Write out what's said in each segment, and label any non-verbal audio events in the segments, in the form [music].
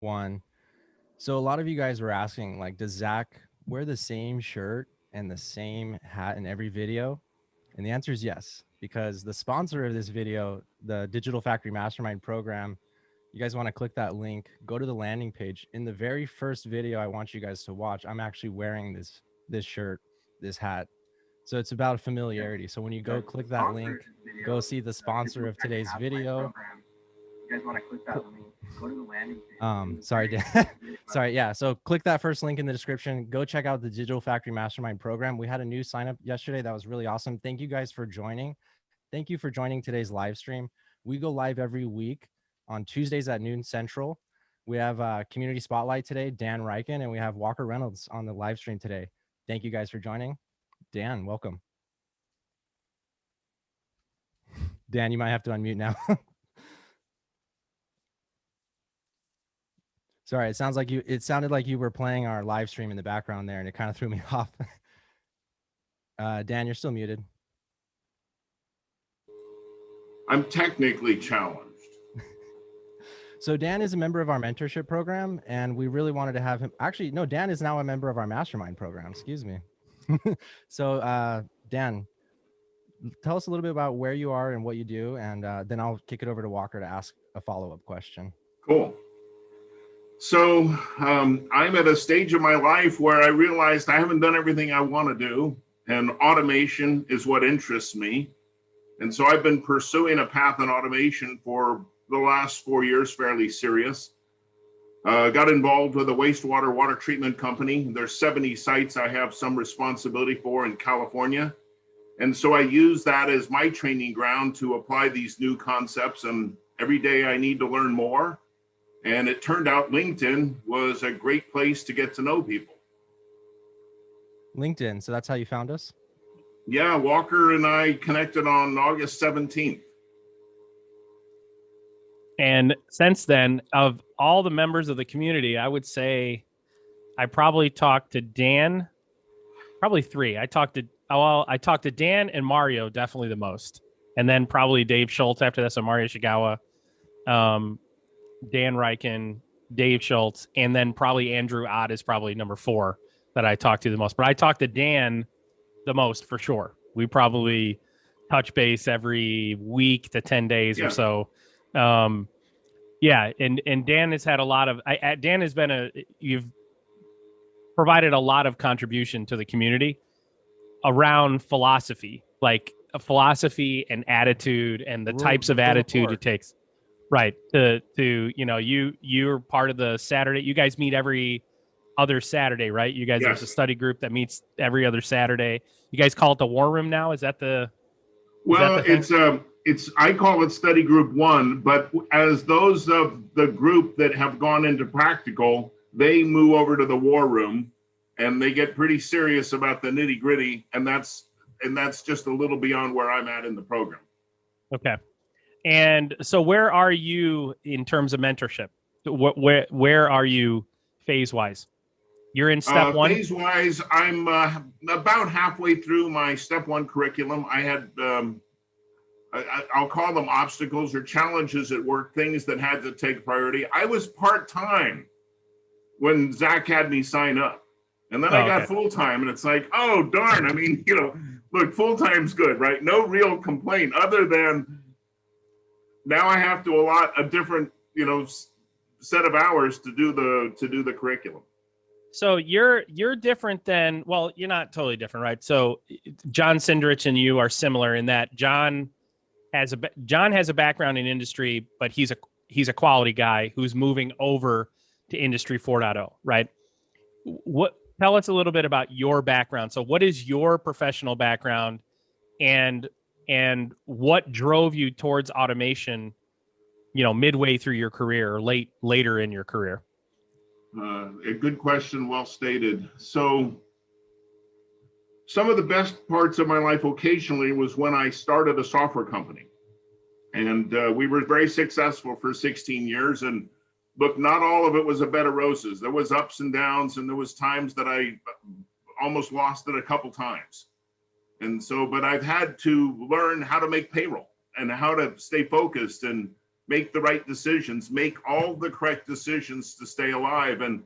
one. So a lot of you guys were asking, like, does Zach wear the same shirt and the same hat in every video? And the answer is yes, because the sponsor of this video, the Digital Factory Mastermind program, you guys want to click that link, go to the landing page. In the very first video I want you guys to watch, I'm actually wearing this this shirt, this hat. So it's about familiarity. So when you go click that link, go see the sponsor of today's video. You guys want to click that link, go to the landing page. Um, sorry, Dan. [laughs] sorry, yeah. So click that first link in the description. Go check out the Digital Factory Mastermind program. We had a new sign up yesterday. That was really awesome. Thank you guys for joining. Thank you for joining today's live stream. We go live every week on Tuesdays at noon central. We have uh, community spotlight today, Dan Ryken, and we have Walker Reynolds on the live stream today. Thank you guys for joining. Dan, welcome. [laughs] Dan, you might have to unmute now. [laughs] Sorry, it sounds like you it sounded like you were playing our live stream in the background there and it kind of threw me [laughs] off. uh, Dan, you're still muted. I'm technically challenged. [laughs] So Dan is a member of our mentorship program, and we really wanted to have him. Actually, no, Dan is now a member of our mastermind program. Excuse me. [laughs] so uh, Dan, tell us a little bit about where you are and what you do, and uh, then I'll kick it over to Walker to ask a follow-up question. Cool. So um, I'm at a stage of my life where I realized I haven't done everything I want to do, and automation is what interests me. And so I've been pursuing a path in automation for the last four years, fairly serious. Uh, got involved with a wastewater water treatment company. There's 70 sites I have some responsibility for in California. And so I use that as my training ground to apply these new concepts. And every day I need to learn more. And it turned out LinkedIn was a great place to get to know people. LinkedIn. So that's how you found us? Yeah, Walker and I connected on August 17th. And since then, of all the members of the community, I would say I probably talked to Dan, probably three. I talked to oh, well, I talked to Dan and Mario definitely the most, and then probably Dave Schultz after that. So Mario Shigawa, um, Dan Ryken, Dave Schultz, and then probably Andrew Ott is probably number four that I talked to the most. But I talked to Dan the most for sure. We probably touch base every week to 10 days Yeah. or so. Um, yeah. And, and Dan has had a lot of, I, Dan has been a, you've provided a lot of contribution to the community around philosophy, like a philosophy and attitude and the Rule- types of attitude it takes. Right. To, to, you know, you, you're part of the Saturday, you guys meet every other Saturday, right? You guys, there's a study group that meets every other Saturday. You guys call it the war room now. Is that the, Well, the it's um, it's I call it study group one, but as those of the group that have gone into practical, they move over to the war room, and they get pretty serious about the nitty gritty, and that's and that's just a little beyond where I'm at in the program. okay. And so where are you in terms of mentorship? Wh- Where, where are you phase wise? You're in step uh, one. Phase wise, I'm uh, about halfway through my step one curriculum. I had, um, I, I- I'll call them obstacles or challenges at work, things that had to take priority. I was part time when Zach had me sign up. And then I Oh, got okay. full time, and it's like, oh, darn. I mean, [laughs] you know, look, full time's good, right? No real complaint other than now I have to allot a different, you know, set of hours to do the to do the curriculum. So you're you're different than well, you're not totally different, right? So John Sindrich and you are similar in that John has a John has a background in industry, but he's a he's a quality guy who's moving over to industry 4.0, right? What tell us a little bit about your background. So what is your professional background and and what drove you towards automation, you know, midway through your career or late later in your career? Uh, a good question, well stated. So, some of the best parts of my life occasionally was when I started a software company. And uh, we were very successful for 16 years. And look, not all of it was a bed of roses. There was ups and downs, and there was times that I almost lost it a couple times. And so, but I've had to learn how to make payroll and how to stay focused and make the right decisions, make all the correct decisions to stay alive. And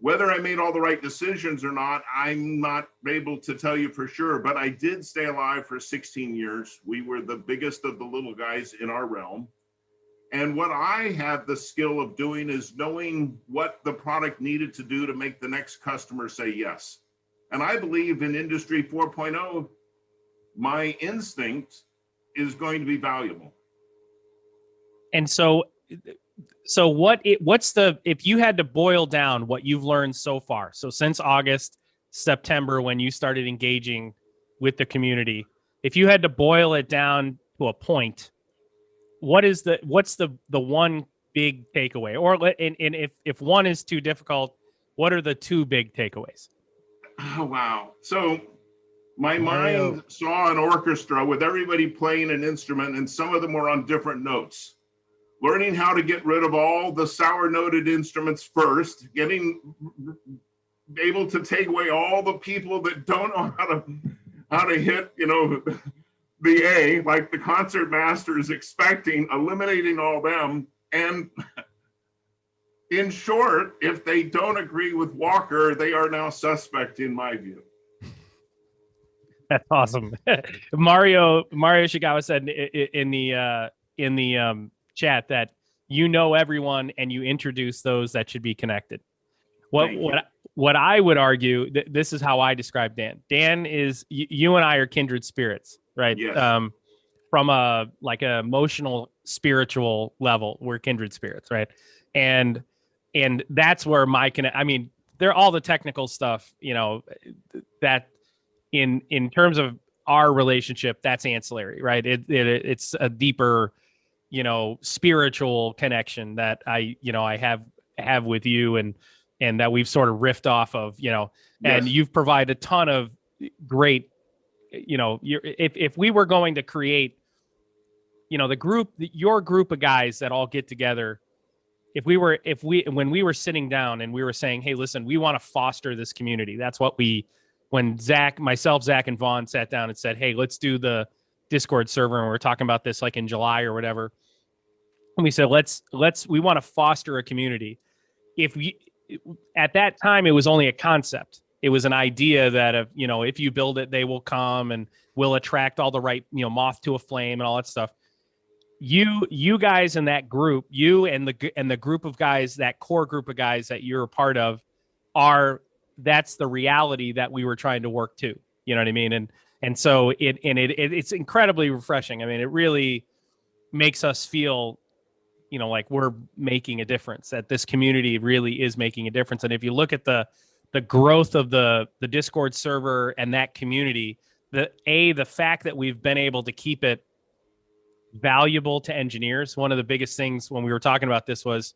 whether I made all the right decisions or not, I'm not able to tell you for sure, but I did stay alive for 16 years. We were the biggest of the little guys in our realm. And what I had the skill of doing is knowing what the product needed to do to make the next customer say yes. And I believe in Industry 4.0, my instinct is going to be valuable. And so, so what? It, what's the if you had to boil down what you've learned so far? So since August, September, when you started engaging with the community, if you had to boil it down to a point, what is the what's the the one big takeaway? Or and, and if if one is too difficult, what are the two big takeaways? [laughs] Oh, wow. So my Mario. mind saw an orchestra with everybody playing an instrument, and some of them were on different notes. Learning how to get rid of all the sour noted instruments first, getting able to take away all the people that don't know how to how to hit, you know, [laughs] the A like the concert master is expecting, eliminating all them, and [laughs] in short, if they don't agree with Walker, they are now suspect in my view. That's awesome. [laughs] Mario Mario Shigawa said in the uh, in the um, chat that you know everyone and you introduce those that should be connected. What what what I would argue th- this is how I describe Dan. Dan is y- you and I are kindred spirits, right? Yes. Um, from a like a emotional spiritual level, we're kindred spirits, right? And and that's where my can I mean, they're all the technical stuff, you know, that in in terms of our relationship that's ancillary right it, it it's a deeper you know spiritual connection that i you know i have have with you and and that we've sort of riffed off of you know and Yes. you've provided a ton of great you know you're, if if we were going to create you know the group your group of guys that all get together if we were if we when we were sitting down and we were saying hey listen we want to foster this community. That's what we when zach myself zach and vaughn sat down and said hey let's do the discord server and we are talking about this like in july or whatever. And we said let's let's we want to foster a community. If we at that time it was only a concept. It was an idea that if you know if you build it they will come and will attract all the right you know moth to a flame and all that stuff you you guys in that group you and the and the group of guys that core group of guys that you're a part of are that's the reality that we were trying to work to you know what i mean? And and so it and it, it it's incredibly refreshing. I mean it really makes us feel you know like we're making a difference that this community really is making a difference. And if you look at the the growth of the the discord server and that community the a the fact that we've been able to keep it valuable to engineers. One of the biggest things when we were talking about this was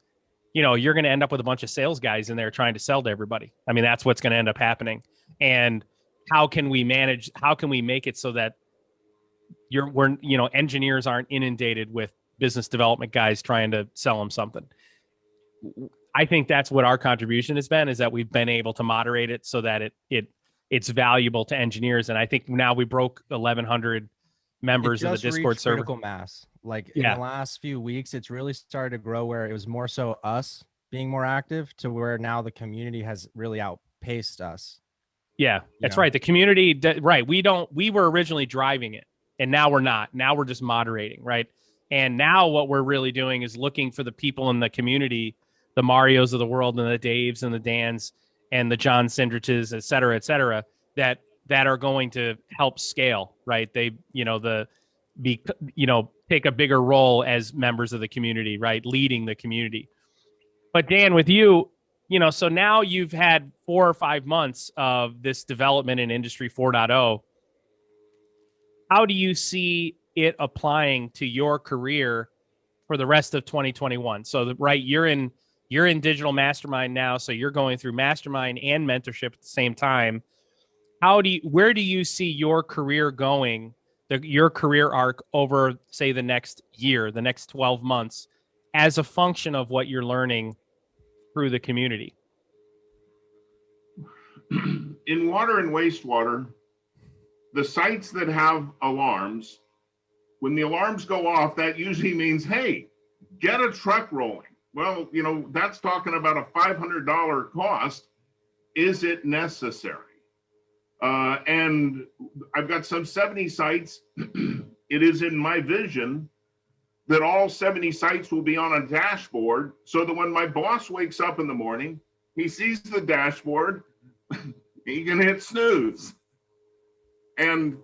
you know you're going to end up with a bunch of sales guys in there trying to sell to everybody. I mean that's what's going to end up happening. And how can we manage how can we make it so that you're we're you know engineers aren't inundated with business development guys trying to sell them something? I think that's what our contribution has been is that we've been able to moderate it so that it it it's valuable to engineers. And i think now we broke 1100 members of the discord server critical mass. Like in the last few weeks, it's really started to grow where it was more so us being more active to where now the community has really outpaced us. Yeah, that's know? right. The community, right? We don't. We were originally driving it, and now we're not. Now we're just moderating, right? And now what we're really doing is looking for the people in the community, the Mario's of the world, and the Daves and the Dans and the John Sindriches, et cetera, et cetera, that that are going to help scale, right? They, you know, the be, you know, take a bigger role as members of the community, right? Leading the community. But Dan, with you, you know, so now you've had four or five months of this development in Industry 4.0. How do you see it applying to your career for the rest of 2021? So, right, you're in you're in digital mastermind now, so you're going through mastermind and mentorship at the same time. How do you, where do you see your career going? The, your career arc over, say, the next year, the next 12 months, as a function of what you're learning through the community. [clears throat] in water and wastewater, the sites that have alarms, when the alarms go off, that usually means, hey, get a truck rolling. Well, you know, that's talking about a $500 cost. Is it necessary? Uh, and I've got some 70 sites. [clears throat] it is in my vision that all 70 sites will be on a dashboard so that when my boss wakes up in the morning, he sees the dashboard, [laughs] he can hit snooze. And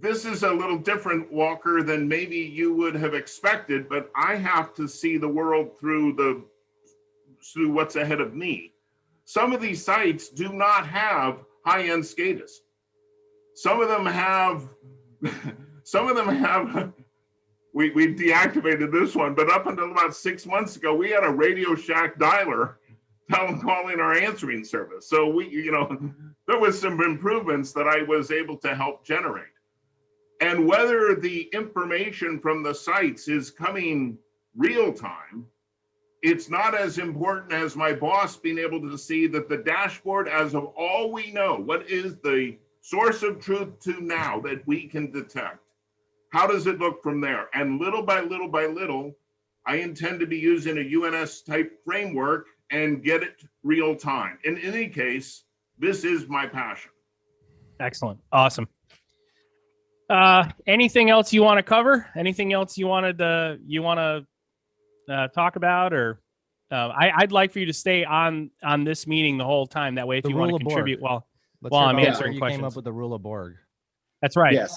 this is a little different, Walker, than maybe you would have expected, but I have to see the world through the through what's ahead of me. Some of these sites do not have high-end SCADAs. Some of them have [laughs] some of them have [laughs] we, we deactivated this one, but up until about six months ago, we had a Radio Shack dialer [laughs] tell calling our answering service. So we, you know, there was some improvements that I was able to help generate. And whether the information from the sites is coming real time, it's not as important as my boss being able to see that the dashboard, as of all we know, what is the source of truth to now that we can detect? How does it look from there? And little by little by little, I intend to be using a UNS type framework and get it real time. In any case, this is my passion. Excellent. Awesome. Uh, anything else you want to cover? Anything else you wanted to you want to uh, talk about, or uh, I, I'd like for you to stay on on this meeting the whole time. That way, if The you want to of contribute, well, Let's Well, I'm about answering where you came questions. up with the rule of Borg. that's right. Yes.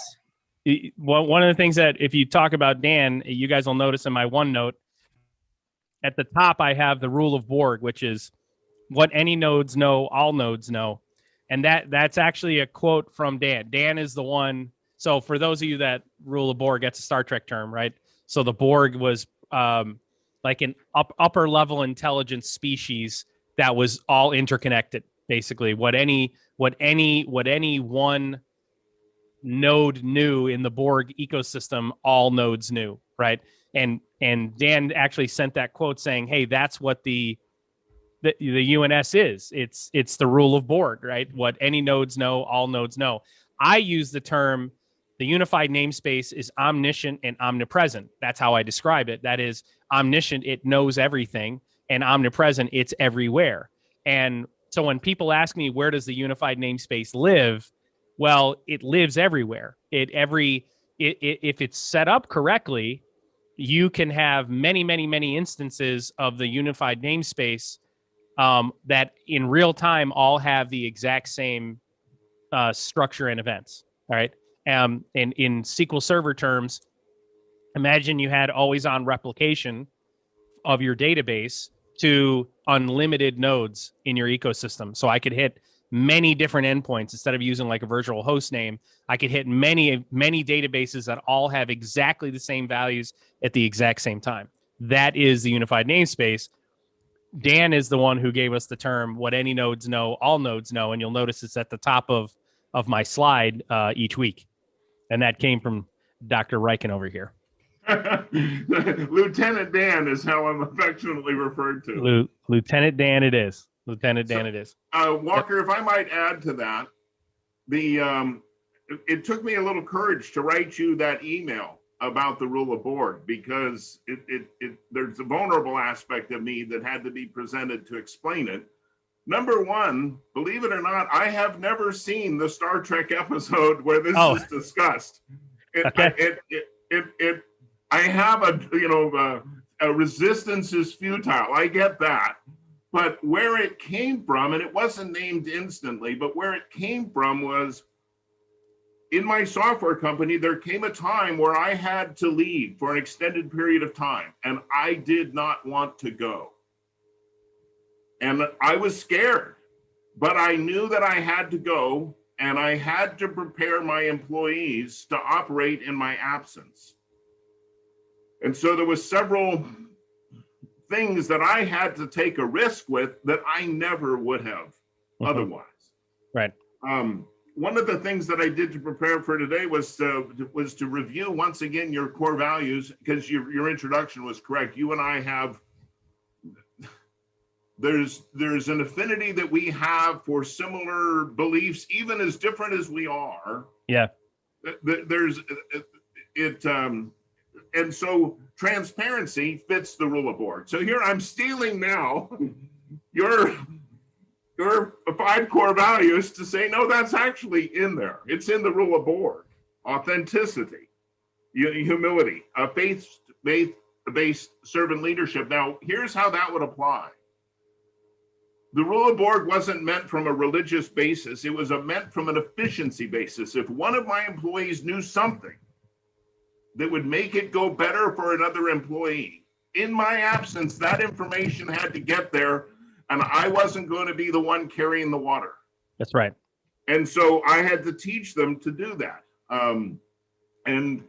Y- Well, one of the things that if you talk about Dan, you guys will notice in my OneNote at the top, I have the rule of Borg, which is what any nodes know, all nodes know, and that that's actually a quote from Dan. Dan is the one. So for those of you that rule of Borg, that's a Star Trek term, right? So the Borg was um, like an up, upper level intelligence species that was all interconnected. Basically, what any what any what any one node knew in the Borg ecosystem, all nodes knew, right? And and Dan actually sent that quote saying, "Hey, that's what the the, the UNS is. It's it's the rule of Borg, right? What any nodes know, all nodes know." I use the term the unified namespace is omniscient and omnipresent. That's how I describe it. That is omniscient, it knows everything, and omnipresent, it's everywhere. And so when people ask me where does the unified namespace live, well, it lives everywhere. It every it, it, if it's set up correctly, you can have many, many, many instances of the unified namespace um, that in real time all have the exact same uh, structure and events. All right. Um, and in SQL Server terms, imagine you had always on replication of your database to unlimited nodes in your ecosystem. So I could hit many different endpoints instead of using like a virtual host name. I could hit many, many databases that all have exactly the same values at the exact same time. That is the unified namespace. Dan is the one who gave us the term what any nodes know, all nodes know. And you'll notice it's at the top of, of my slide uh, each week. And that came from Dr. Riken over here. [laughs] Lieutenant Dan is how I'm affectionately referred to. Lieu- Lieutenant Dan, it is. Lieutenant Dan, it is. Uh, Walker, if I might add to that, the um, it, it took me a little courage to write you that email about the rule of Borg because it, it, it there's a vulnerable aspect of me that had to be presented to explain it. Number one, believe it or not, I have never seen the Star Trek episode where this Oh. is discussed. It, Okay. it, it, it, it, I have a, you know, uh, a resistance is futile. I get that. But where it came from, and it wasn't named instantly, but where it came from was in my software company, there came a time where I had to leave for an extended period of time, and I did not want to go. And I was scared, but I knew that I had to go, and I had to prepare my employees to operate in my absence. And so there was several things that I had to take a risk with that I never would have Mhm. otherwise. Right. Um, one of the things that I did to prepare for today was to, was to review once again your core values because your, your introduction was correct. You and I have there's there's an affinity that we have for similar beliefs, even as different as we are. Yeah. Th- th- There's it, um, and so transparency fits the rule of Borg. So here I'm stealing now [laughs] your your five core values to say no, that's actually in there. It's in the rule of Borg. Authenticity, humility, a faith faith based servant leadership. Now here's how that would apply. The rule of Borg wasn't meant from a religious basis. It was meant from an efficiency basis. If one of my employees knew something that would make it go better for another employee. In my absence, that information had to get there, and I wasn't going to be the one carrying the water. That's right. And so I had to teach them to do that. Um, and,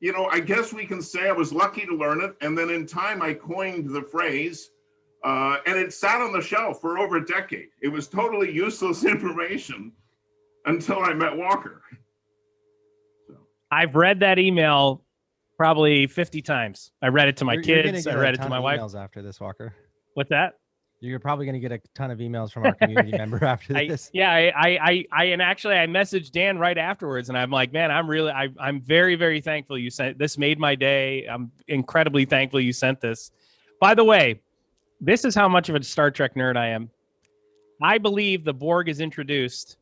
you know, I guess we can say I was lucky to learn it. And then in time, I coined the phrase, uh, and it sat on the shelf for over a decade. It was totally useless [laughs] information until I met Walker. I've read that email probably 50 times. I read it to my You're- you're kids. I read it to my wife. Emails after this, Walker. What's that? You're probably going to get a ton of emails from our community [laughs] member after I, this. yeah, I, I, I, I, and actually, I messaged Dan right afterwards, and I'm like, man, I'm really, I, I'm very, very thankful you sent this. Made my day. I'm incredibly thankful you sent this. By the way, this is how much of a Star Trek nerd I am. I believe the Borg is introduced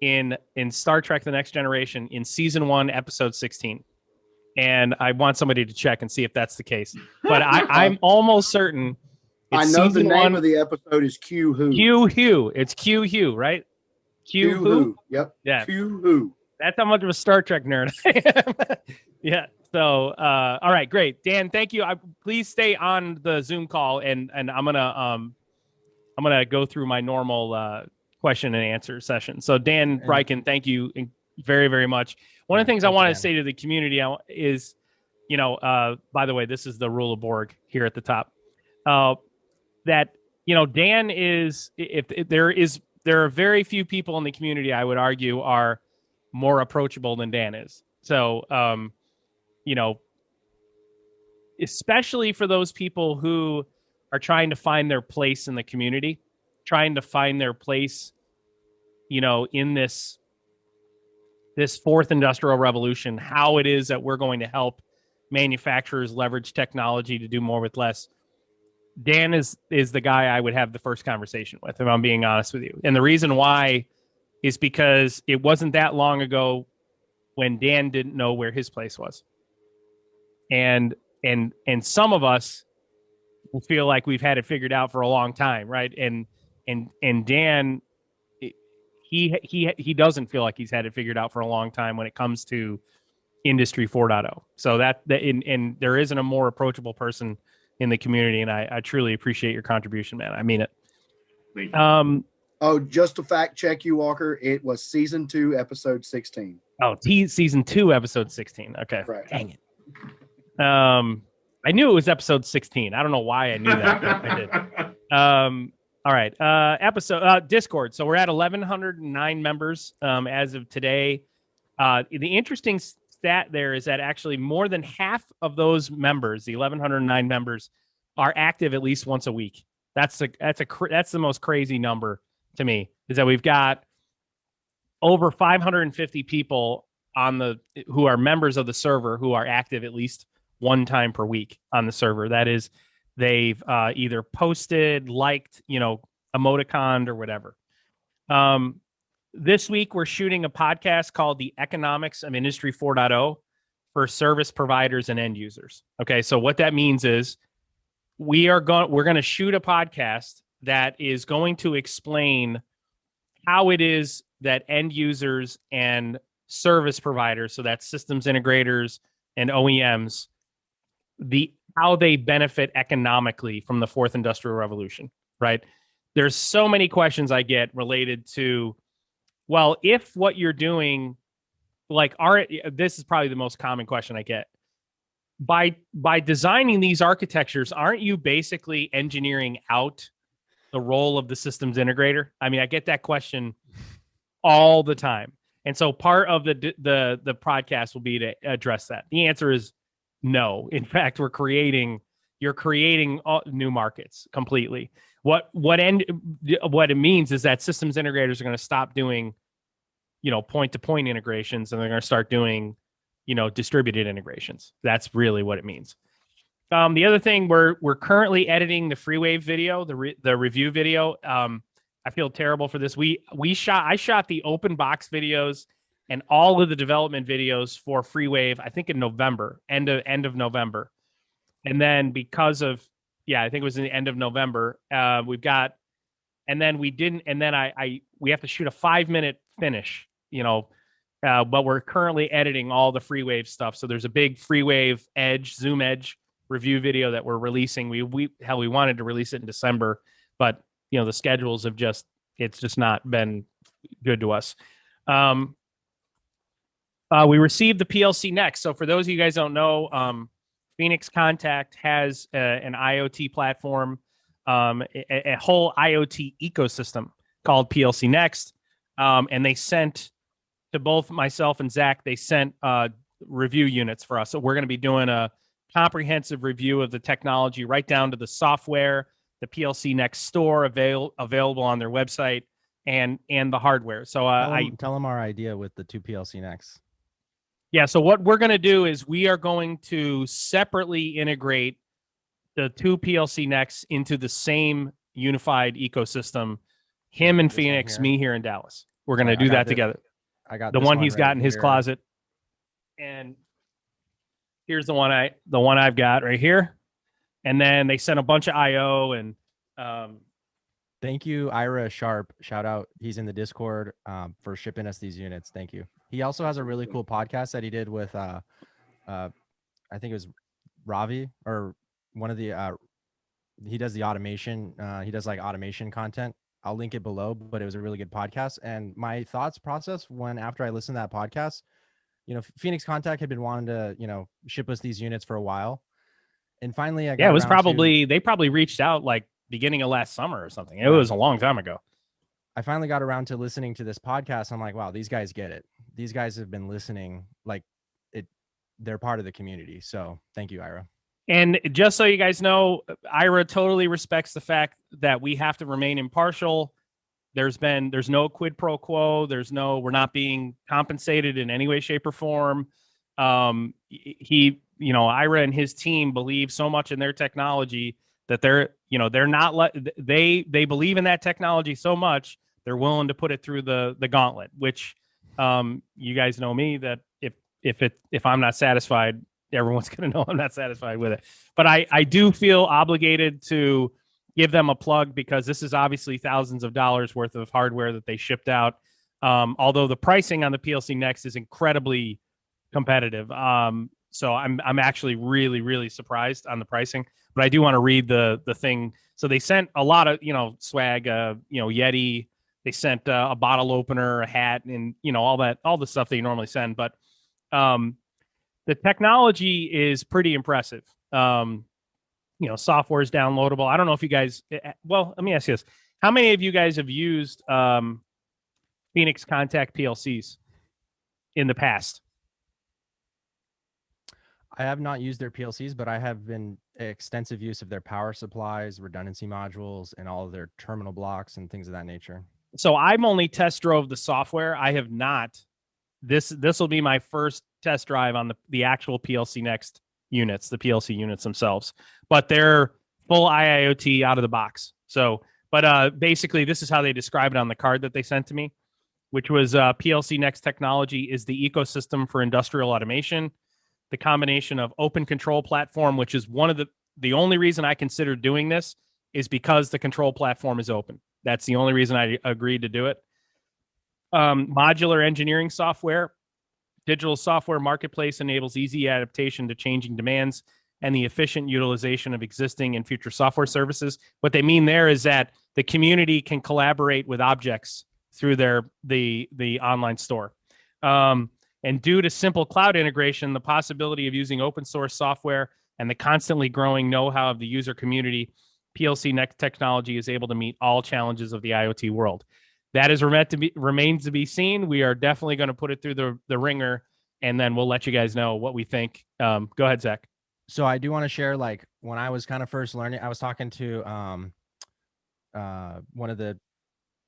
in in Star Trek: The Next Generation in season one, episode 16, and I want somebody to check and see if that's the case. But I, [laughs] I'm almost certain. I know the name one, of the episode is Q Who. Q Who. It's Q Who, right? Q, who? Yep. Yeah, Q Who. that's how much of a Star Trek nerd I am. [laughs] yeah. So, uh, all right, great, Dan. Thank you. I, please stay on the Zoom call, and and I'm gonna um, I'm gonna go through my normal uh, question and answer session. So, Dan Bryken, thank you very very much. One of the things I want to say to the community is, you know, uh, by the way, this is the rule of Borg here at the top. Uh, that you know, Dan is if, if there is there are very few people in the community I would argue are more approachable than Dan is. So, um, you know, especially for those people who are trying to find their place in the community, trying to find their place, you know, in this this fourth industrial revolution, how it is that we're going to help manufacturers leverage technology to do more with less. Dan is is the guy I would have the first conversation with, if I'm being honest with you. And the reason why is because it wasn't that long ago when Dan didn't know where his place was. And and and some of us feel like we've had it figured out for a long time, right? And and and Dan he he he doesn't feel like he's had it figured out for a long time when it comes to industry 4.0. So that that and, and there isn't a more approachable person in the community and I, I truly appreciate your contribution, man. I mean it. Um Oh, just to fact check you, Walker, it was season two, episode 16. oh T season two, episode 16. Okay. Right. Dang it. Um, I knew it was episode 16. I don't know why I knew that. but I did. [laughs] Um, all right. Uh, episode uh, Discord. So we're at 1,109 members um, as of today. Uh, the interesting stat there is that actually more than half of those members, the 1,109 members, are active at least once a week. That's a that's a that's the most crazy number to me. Is that we've got over 550 people on the who are members of the server who are active at least one time per week on the server. That is, they've uh, either posted, liked, you know, emoticon or whatever. Um, this week we're shooting a podcast called "The Economics of Industry 4.0" for service providers and end users. Okay, so what that means is we are going we're going to shoot a podcast that is going to explain how it is that end users and service providers, so that's systems integrators and OEMs, the how they benefit economically from the fourth industrial revolution, right? There's so many questions I get related to, well, if what you're doing, like are this is probably the most common question I get. By by designing these architectures, aren't you basically engineering out the role of the systems integrator? I mean, I get that question all the time. And so part of the the the podcast will be to address that. The answer is no. In fact, we're creating you're creating new markets completely. What what end what it means is that systems integrators are going to stop doing you know point to point integrations and they're going to start doing you know distributed integrations. That's really what it means. Um, the other thing we're we're currently editing the Freewave video, the re- the review video. Um, I feel terrible for this. We we shot I shot the open box videos and all of the development videos for Freewave. I think in November, end of end of November, and then because of yeah, I think it was in the end of November. Uh, we've got, and then we didn't, and then I I we have to shoot a five minute finish. You know, uh, but we're currently editing all the Freewave stuff. So there's a big Freewave Edge Zoom Edge review video that we're releasing. We we hell we wanted to release it in December, but you know the schedules have just it's just not been good to us. Um, uh, we received the PLC next. So for those of you guys don't know, um, Phoenix Contact has a, an IoT platform, um, a, a, whole IoT ecosystem called PLC Next, um, and they sent to both myself and Zach. They sent uh, review units for us. So we're going to be doing a comprehensive review of the technology, right down to the software, the PLC Next store avail- available on their website, and and the hardware. So uh, tell, I tell them our idea with the two PLC Next. Yeah. So what we're going to do is we are going to separately integrate the two PLC Next into the same unified ecosystem. Him in Phoenix, here? me here in Dallas. We're going to do that the- together. I got The this one he's right got in his here. closet. And here's the one I the one I've got right here. And then they sent a bunch of IO and um Thank you, Ira Sharp. Shout out. He's in the Discord um, for shipping us these units. Thank you. He also has a really cool podcast that he did with, uh, uh, I think it was Ravi or one of the. Uh, he does the automation. Uh, he does like automation content. I'll link it below, but it was a really good podcast. And my thoughts process when after I listened to that podcast, you know, Phoenix Contact had been wanting to, you know, ship us these units for a while, and finally, I got yeah, it was around to- probably they probably reached out like beginning of last summer or something. It was a long time ago. I finally got around to listening to this podcast. I'm like, wow, these guys get it. These guys have been listening. Like it, they're part of the community. So thank you, Ira. And just so you guys know, Ira totally respects the fact that we have to remain impartial. There's been there's no quid pro quo. There's no we're not being compensated in any way, shape, or form. Um, he, you know, Ira and his team believe so much in their technology that they're, you know, they're not let they they believe in that technology so much they're willing to put it through the the gauntlet. Which, um, you guys know me that if if it if I'm not satisfied, everyone's [laughs] going to know I'm not satisfied with it. But I, I do feel obligated to give them a plug because this is obviously thousands of dollars worth of hardware that they shipped out. Um, although the pricing on the PLC Next is incredibly competitive. Um, so I'm I'm actually really really surprised on the pricing. But I do want to read the the thing. So they sent a lot of you know swag, uh, you know Yeti. They sent uh, a bottle opener, a hat, and you know all that all the stuff they normally send. But um, the technology is pretty impressive. Um, you know, software is downloadable. I don't know if you guys. eh, eh, Well, let me ask you this: How many of you guys have used um, Phoenix Contact PLCs in the past? I have not used their PLCs, but I have been extensive use of their power supplies, redundancy modules, and all of their terminal blocks and things of that nature. So I'm only test drove the software. I have not. This this will be my first test drive on the the actual PLC Next units, the PLC units themselves. But they're full IIoT out of the box. So, but uh, basically, this is how they describe it on the card that they sent to me, which was uh, PLC Next technology is the ecosystem for industrial automation. The combination of open control platform, which is one of the the only reason I considered doing this is because the control platform is open. That's the only reason I agreed to do it. Um, modular engineering software, digital software marketplace enables easy adaptation to changing demands and the efficient utilization of existing and future software services. What they mean there is that the community can collaborate with objects through their the the online store. Um, and due to simple cloud integration, the possibility of using open source software and the constantly growing know-how of the user community, PLC Next technology is able to meet all challenges of the IoT world. That is to be remains to be seen. We are definitely going to put it through the the ringer, and then we'll let you guys know what we think. Um, go ahead, Zach. So I do want to share, like when I was kind of first learning, I was talking to um, uh, one of the,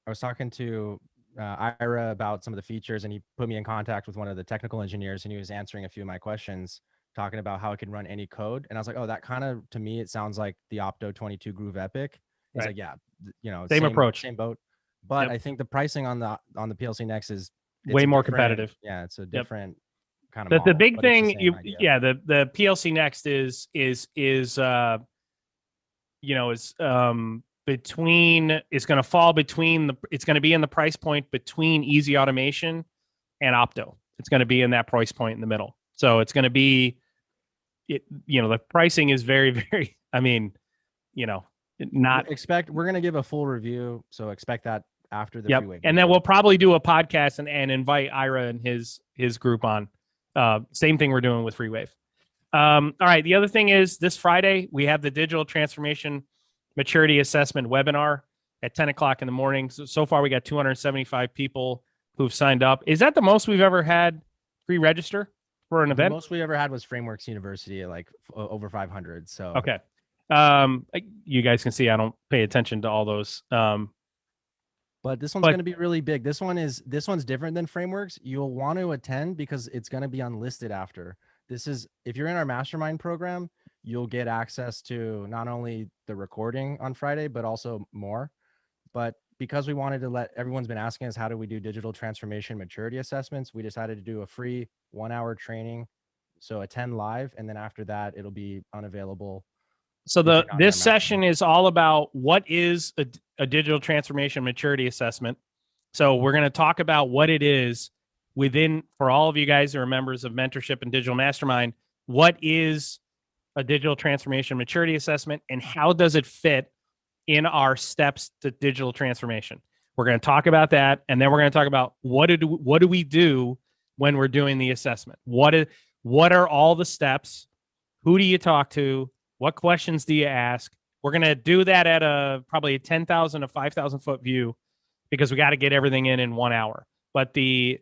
I was talking to uh, Ira about some of the features, and he put me in contact with one of the technical engineers, and he was answering a few of my questions. Talking about how it can run any code, and I was like, oh, that kind of to me it sounds like the Opto 22 groov EPIC. He's Right. like, yeah, you know, Same approach. same boat. But Yep. I think the pricing on the on the PLC Next is Way more competitive. Yeah, it's a different kind of. the, the big it's the thing you idea. yeah the the plc next is is is uh you know is um between it's going to fall between the it's going to be in the price point between easy automation and opto it's going to be in that price point in the middle so it's going to be it you know the pricing is very [laughs] very i mean you know not expect we're gonna give a full review, so expect that after the Yep. FreeWave. And then we'll probably do a podcast and, and invite Ira and his his group on. Uh, same thing we're doing with FreeWave. Um, all right. The other thing is this Friday we have the digital transformation maturity assessment webinar at 10 o'clock in the morning. So, so far we got 275 people who've signed up. Is that the most we've ever had pre-register for an the event? most we ever had was Frameworks University like f- over 500. So Okay. Um, I- you guys can see I don't pay attention to all those. Um, but this one's But- going to be really big. This one is this one's different than frameworks. You'll want to attend because it's going to be unlisted after. This is if you're in our mastermind program, you'll get access to not only the recording on Friday but also more. But because we wanted to let everyone's been asking us how do we do digital transformation maturity assessments, we decided to do a free 1-hour training. So attend live and then after that it'll be unavailable. So the you're not in this session is all about what is a, a digital transformation maturity assessment. So we're going to talk about what it is within for all of you guys who are members of mentorship and digital mastermind. What is a digital transformation maturity assessment and how does it fit in our steps to digital transformation? We're going to talk about that and then we're going to talk about what do what do we do when we're doing the assessment? What is what are all the steps? Who do you talk to? What questions do you ask? We're gonna do that at a probably a ten thousand to five thousand foot view because we got to get everything in in one hour. But the,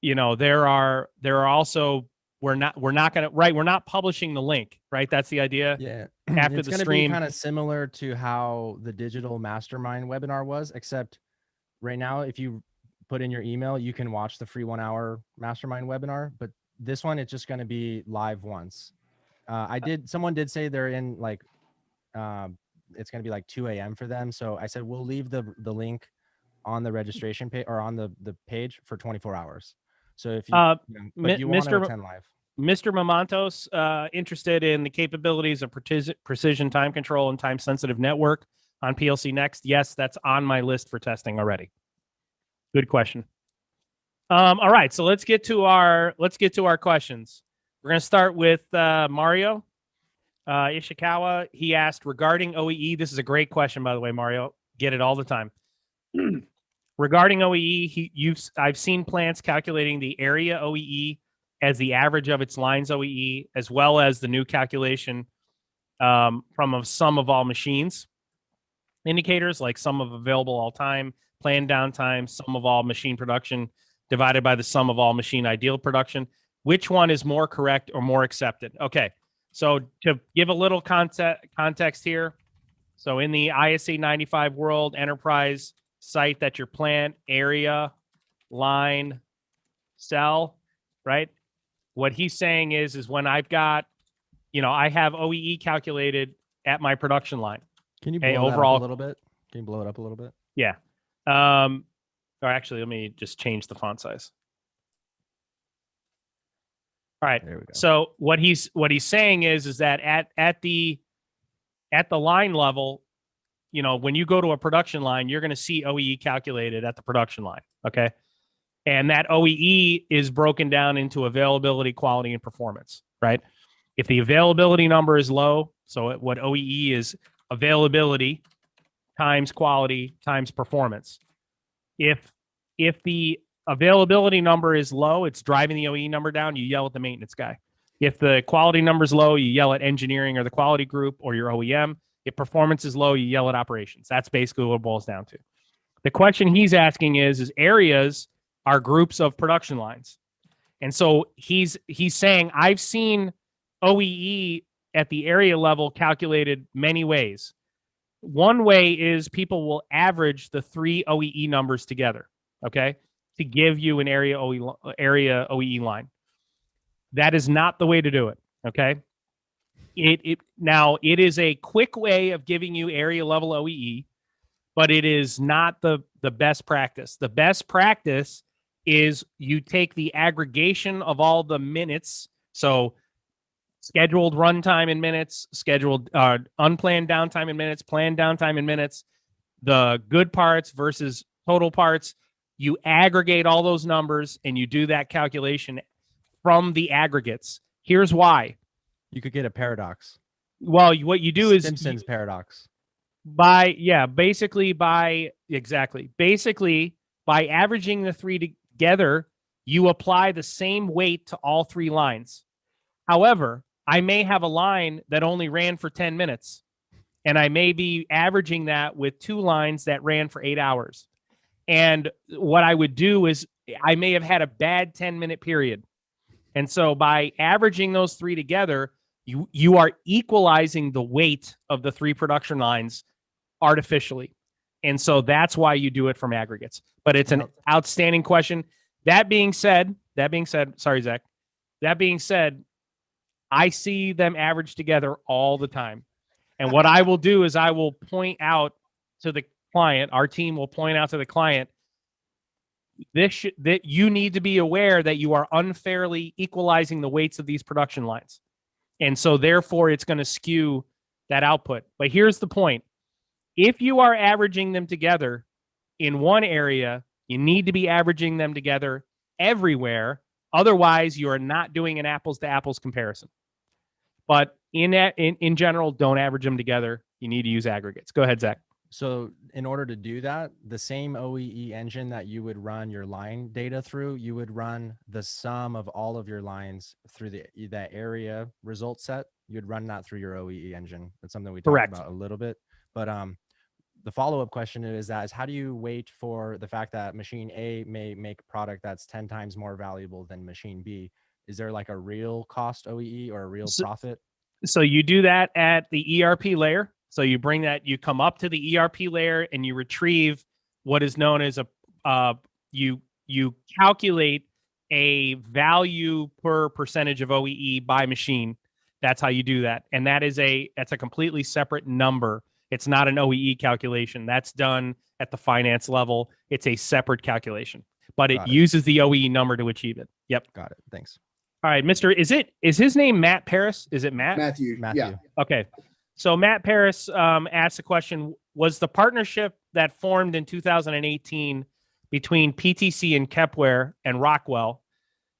you know, there are there are also we're not we're not gonna right we're not publishing the link right. That's the idea. Yeah. [clears throat] After it's the gonna stream- be kind of similar to how the digital mastermind webinar was, except right now, if you put in your email, you can watch the free one hour mastermind webinar. But this one, it's just going to be live once. Uh, I did. Someone did say they're in like, um, it's going to be like 2 a.m. for them. So I said we'll leave the the link on the registration page or on the the page for 24 hours. So if you, Uh, you know, Mi- but you want to Mr. attend live. Mr. Mamontos, uh, interested in the capabilities of precision, precision time control and time sensitive network on PLC Next? Yes, that's on my list for testing already. Good question. Um, all right, so let's get to our let's get to our questions. We're going to start with uh, Mario uh, Ishikawa. He asked regarding OEE. This is a great question, by the way, Mario. Get it all the time. [clears throat] regarding OEE, he, you've I've seen plants calculating the area OEE as the average of its lines OEE, as well as the new calculation um, from a sum of all machines indicators, like sum of available all time, planned downtime, sum of all machine production divided by the sum of all machine ideal production. Which one is more correct or more accepted? Okay, so to give a little context context here, so in the ISA 95 world enterprise site that your plant area line cell right what he's saying is is when i've got you know i have oee calculated at my production line Can you blow Hey, up overall- a little bit? Can you blow it up a little bit? Yeah. Um or actually let me just change the font size all right There we go. So what he's what he's saying is is that at at the at the line level, you know, when you go to a production line, you're going to see OEE calculated at the production line, okay? And that OEE is broken down into availability, quality and performance, right? If the availability number is low, so what OEE is availability times quality times performance. If if the availability number is low, it's driving the OE number down, you yell at the maintenance guy. If the quality number is low, you yell at engineering or the quality group or your OEM. If performance is low, you yell at operations. That's basically what it boils down to. The question he's asking is is areas are groups of production lines. And so he's he's saying I've seen OEE at the area level calculated many ways. One way is people will average the three OEE numbers together, okay, to give you an area OE area OEE line. That is not the way to do it. Okay. It it now it is a quick way of giving you area level OEE, but it is not the the best practice. The best practice is you take the aggregation of all the minutes. So scheduled runtime in minutes, scheduled uh, unplanned downtime in minutes, planned downtime in minutes, the good parts versus total parts. You aggregate all those numbers and you do that calculation from the aggregates. Here's why. You could get a paradox. Well, what you do is Simpsons paradox. by yeah basically by exactly basically by averaging the three together you apply the same weight to all three lines however i may have a line that only ran for 10 minutes and i may be averaging that with two lines that ran for eight hours and what i would do is i may have had a bad 10 minute period and so by averaging those three together you you are equalizing the weight of the three production lines artificially. And so that's why you do it from aggregates. But it's an outstanding question. That being said, that being said, sorry, Zach. That being said, I see them average together all the time. And what I will do is I will point out to the client, our team will point out to the client, this sh- that you need to be aware that you are unfairly equalizing the weights of these production lines. And so therefore it's going to skew that output. But here's the point if you are averaging them together in one area, you need to be averaging them together everywhere. Otherwise, you are not doing an apples to apples comparison. But in, in in general, don't average them together. You need to use aggregates. Go ahead, Zach. So in order to do that, the same OEE engine that you would run your line data through, you would run the sum of all of your lines through the that area result set. You'd run that through your OEE engine. That's something we talked Correct. about a little bit. But um the follow-up question is that is how do you wait for the fact that machine A may make product that's 10 times more valuable than machine B? Is there like a real cost OEE or a real So- profit? so you do that at the ERP layer. So you bring that, you come up to the ERP layer and you retrieve what is known as a uh, you you calculate a value per percentage of OEE by machine. That's how you do that, and that is a that's a completely separate number. It's not an OEE calculation. That's done at the finance level. It's a separate calculation, but it it. uses the OEE number to achieve it. Yep. Got it. Thanks. All right, Mister. Is it is his name Matt Paris? Is it Matt? Matthew. Matthew. Yeah. Okay. So Matt Paris um, asked the question Was the partnership that formed in 2018 between PTC and Kepware and Rockwell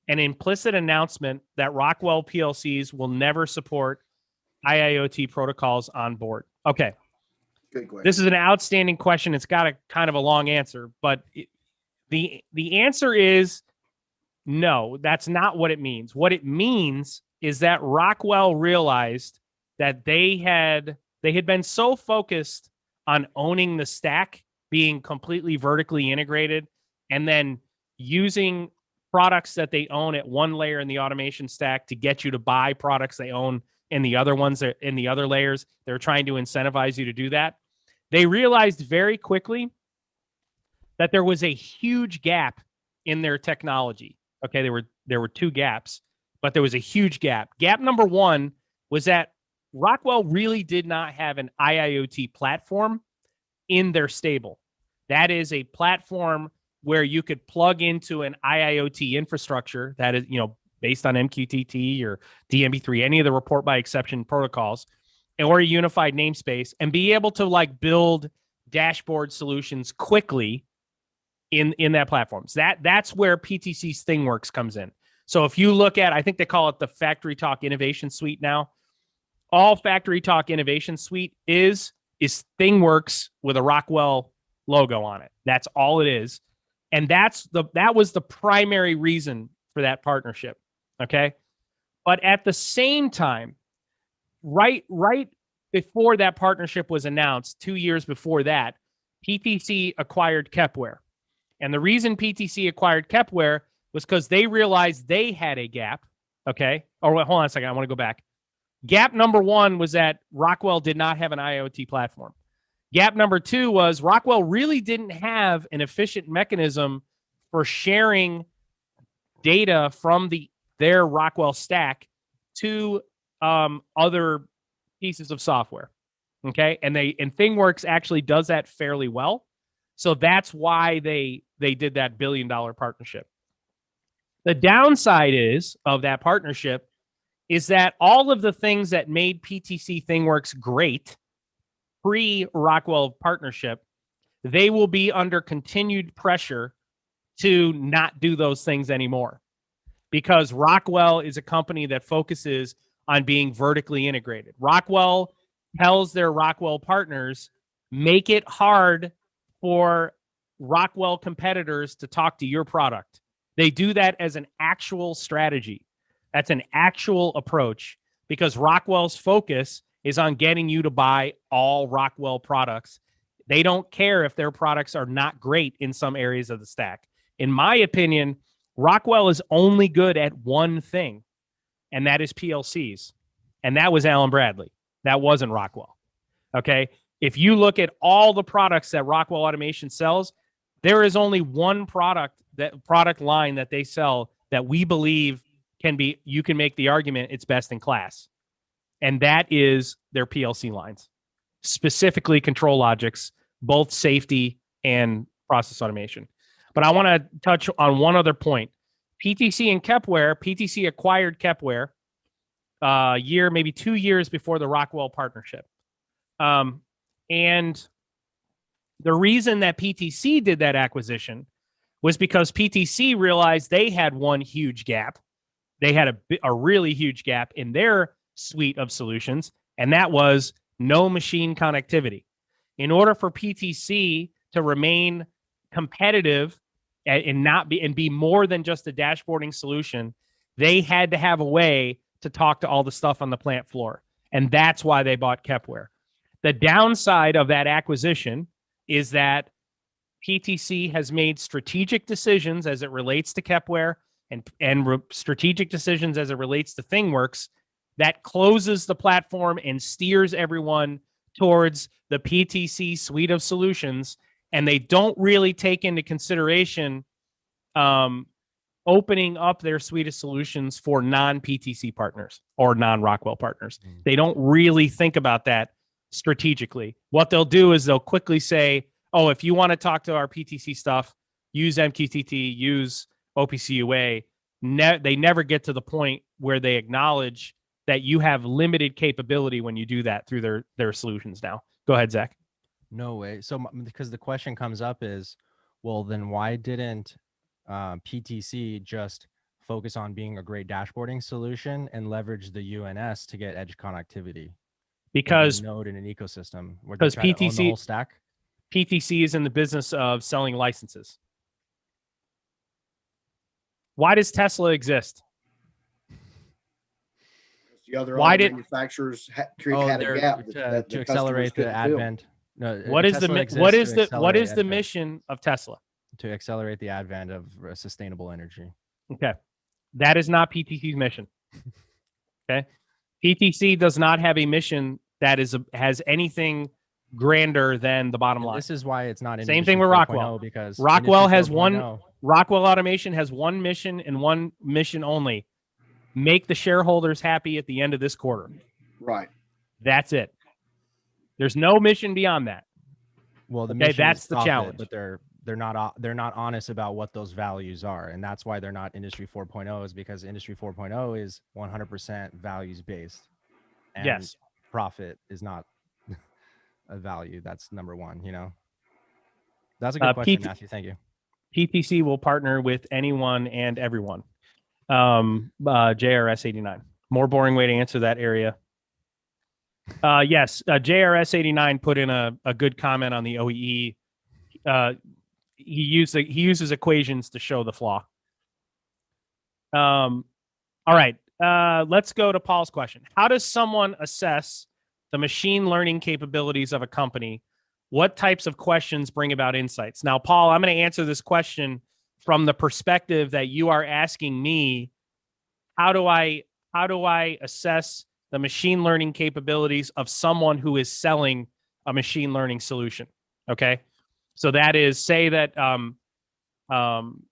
an implicit announcement that Rockwell PLCs will never support IIoT protocols on board? Okay. Good question. This is an outstanding question. It's got a kind of a long answer, but it, the the answer is no. That's not what it means. What it means is that Rockwell realized that they had they had been so focused on owning the stack, being completely vertically integrated, and then using products that they own at one layer in the automation stack to get you to buy products they own in the other ones that in the other layers. They're trying to incentivize you to do that. They realized very quickly that there was a huge gap in their technology. Okay, there were there were two gaps, but there was a huge gap. Gap number 1 was that Rockwell really did not have an IIoT platform in their stable. That is a platform where you could plug into an IIoT infrastructure that is, you know, based on MQTT or DNP3, any of the report by exception protocols, or a unified namespace, and be able to like build dashboard solutions quickly in in that platform. So that that's where PTC's ThingWorx comes in. So if you look at, I think they call it the Factory Talk Innovation Suite now. All Factory Talk Innovation Suite is is ThingWorx with a Rockwell logo on it. That's all it is. And that's the that was the primary reason for that partnership. Okay. But at the same time, right right before that partnership was announced, two years before that, PTC acquired Kepware. And the reason PTC acquired Kepware was because they realized they had a gap. Okay. Or wait, hold on a second. I want to go back. Gap number one was that Rockwell did not have an IoT platform. Gap number two was Rockwell really didn't have an efficient mechanism for sharing data from the their Rockwell stack to um, other pieces of software. Okay, and they and ThingWorx actually does that fairly well. So that's why they they did that billion dollar partnership. The downside is of that partnership is that all of the things that made PTC ThingWorx great pre Rockwell partnership, they will be under continued pressure to not do those things anymore because Rockwell is a company that focuses on being vertically integrated. Rockwell tells their Rockwell partners, make it hard for Rockwell competitors to talk to your product. They do that as an actual strategy. That's an actual approach because Rockwell's focus is on getting you to buy all Rockwell products. They don't care if their products are not great in some areas of the stack. In my opinion, Rockwell is only good at one thing, and that is PLCs. And that was Allen-Bradley. That wasn't Rockwell. Okay. If you look at all the products that Rockwell Automation sells, there is only one product that product line that they sell that we believe can be you can make the argument it's best in class. And that is their PLC lines, specifically ControlLogix, both safety and process automation. But I want to touch on one other point. PTC and Kepware, PTC acquired Kepware a uh, year, maybe two years before the Rockwell partnership. Um, and the reason that PTC did that acquisition was because PTC realized they had one huge gap. They had a, a really huge gap in their suite of solutions, and that was no machine connectivity. In order for PTC to remain competitive and, and not be and be more than just a dashboarding solution, they had to have a way to talk to all the stuff on the plant floor. And that's why they bought Kepware. The downside of that acquisition is that PTC has made strategic decisions as it relates to Kepware and and re- strategic decisions as it relates to ThingWorx that closes the platform and steers everyone towards the PTC suite of solutions and they don't really take into consideration um, opening up their suite of solutions for non PTC partners or non Rockwell partners. Mm. They don't really think about that strategically. What they'll do is they'll quickly say, oh, if you want to talk to our PTC stuff, use MQTT, use OPC UA. Ne- they never get to the point where they acknowledge that you have limited capability when you do that through their their solutions now. Go ahead, Zach. No way. So because the question comes up is, well, then why didn't uh, PTC just focus on being a great dashboarding solution and leverage the UNS to get edge connectivity? Because node in an ecosystem because PTC stack. PTC is in the business of selling licenses. Why does Tesla exist? The other Why did manufacturers ha- oh, had a gap to, that, that to the accelerate the customers fill. advent? No, what is Tesla the what is the what accelerate is the advent, mission of Tesla? to accelerate the advent of uh, sustainable energy? Okay. That is not PTC's mission. [laughs] Okay. PTC does not have a mission that is a, has anything grander than the bottom And line. This is why it's not Same Industry thing with Rockwell. because Rockwell has one- 4.0 Rockwell Automation has one mission and one mission only. Make the shareholders happy at the end of this quarter. Right. That's it. There's no mission beyond that. Well, the Okay, mission is that's the profit, challenge. but they're they're not they're not honest about what those values are, and that's why they're not Industry 4.0 is because Industry 4.0 is 100% values based. And Yes. profit is not [laughs] a value. That's number one. You know. That's a good Uh, question, PT Matthew. Thank you. PTC will partner with anyone and everyone. Um, uh, JRS 89. More boring way to answer that area. Uh, yes, uh, JRS 89 put in a, a good comment on the OEE. Uh, he used he uses equations to show the flaw. Um, all right, uh, let's go to Paul's question. How does someone assess the machine learning capabilities of a company what types of questions bring about insights. Now paul i'm going to answer this question from the perspective that you are asking me. How do i how do i assess the machine learning capabilities of someone who is selling a machine learning solution? Okay? So that is say that um um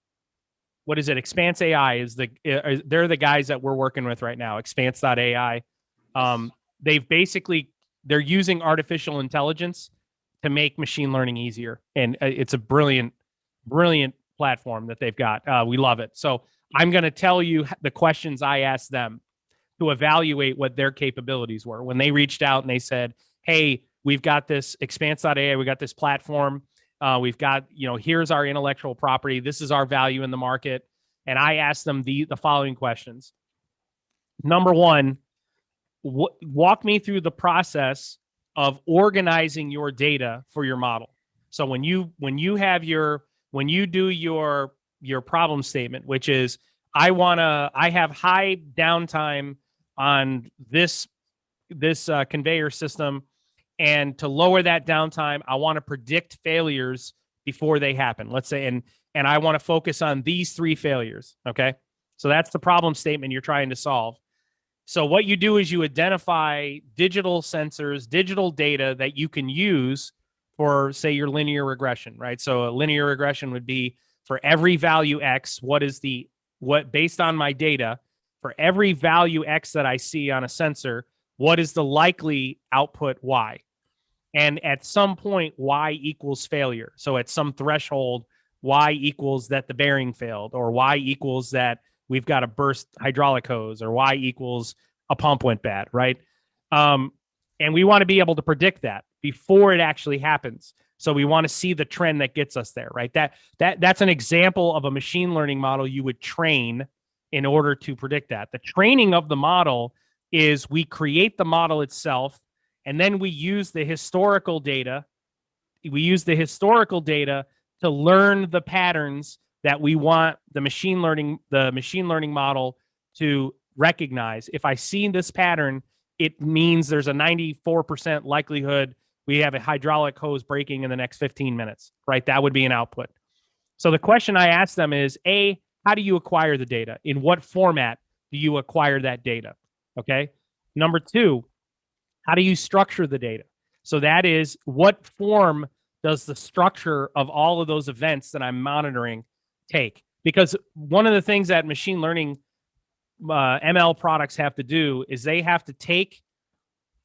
what is it? Expanse ai is the uh, they're the guys that we're working with right now expanse.ai Um, they've basically they're using artificial intelligence to make machine learning easier, and uh, it's a brilliant, brilliant platform that they've got. Uh, we love it. So I'm going to tell you the questions I asked them to evaluate what their capabilities were when they reached out and they said, "Hey, we've got this Expanse.ai, we got this platform, uh, we've got you know here's our intellectual property, this is our value in the market." And I asked them the the following questions. Number one, w- walk me through the process of organizing your data for your model. So when you when you have your when you do your your problem statement, which is I want to I have high downtime on this this uh, conveyor system, and to lower that downtime, I want to predict failures before they happen. Let's say and and I want to focus on these three failures. Okay, so that's the problem statement you're trying to solve. So what you do is you identify digital sensors, digital data that you can use for say your linear regression, right? So a linear regression would be for every value x, what is the what based on my data, for every value x that I see on a sensor, what is the likely output y? And at some point y equals failure. So at some threshold y equals that the bearing failed or y equals that we've got a burst hydraulic hose or y equals a pump went bad, right? Um, and we want to be able to predict that before it actually happens. So we want to see the trend that gets us there, right? That that that's an example of a machine learning model you would train in order to predict that. The training of the model is we create the model itself and then we use the historical data. We use the historical data to learn the patterns that we want the machine learning the machine learning model to recognize. If i see this pattern it means there's a 94% likelihood we have a hydraulic hose breaking in the next 15 minutes right? That would be an output. So the question i ask them is a how do you acquire the data? In what format do you acquire that data? Okay? Number two how do you structure the data? So that is what form does the structure of all of those events that i'm monitoring take. Because one of the things that machine learning uh, ML products have to do is they have to take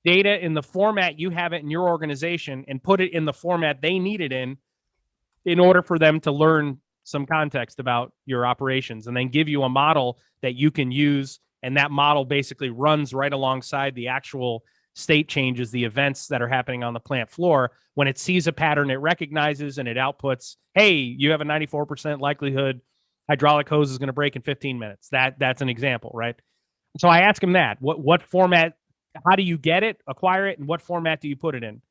data in the format you have it in your organization and put it in the format they need it in in order for them to learn some context about your operations and then give you a model that you can use. And that model basically runs right alongside the actual state changes the events that are happening on the plant floor. When it sees a pattern it recognizes and it outputs hey you have a 94% likelihood hydraulic hose is going to break in 15 minutes. That that's an example right? So i ask him that what what format how do you get it acquire it and what format do you put it in?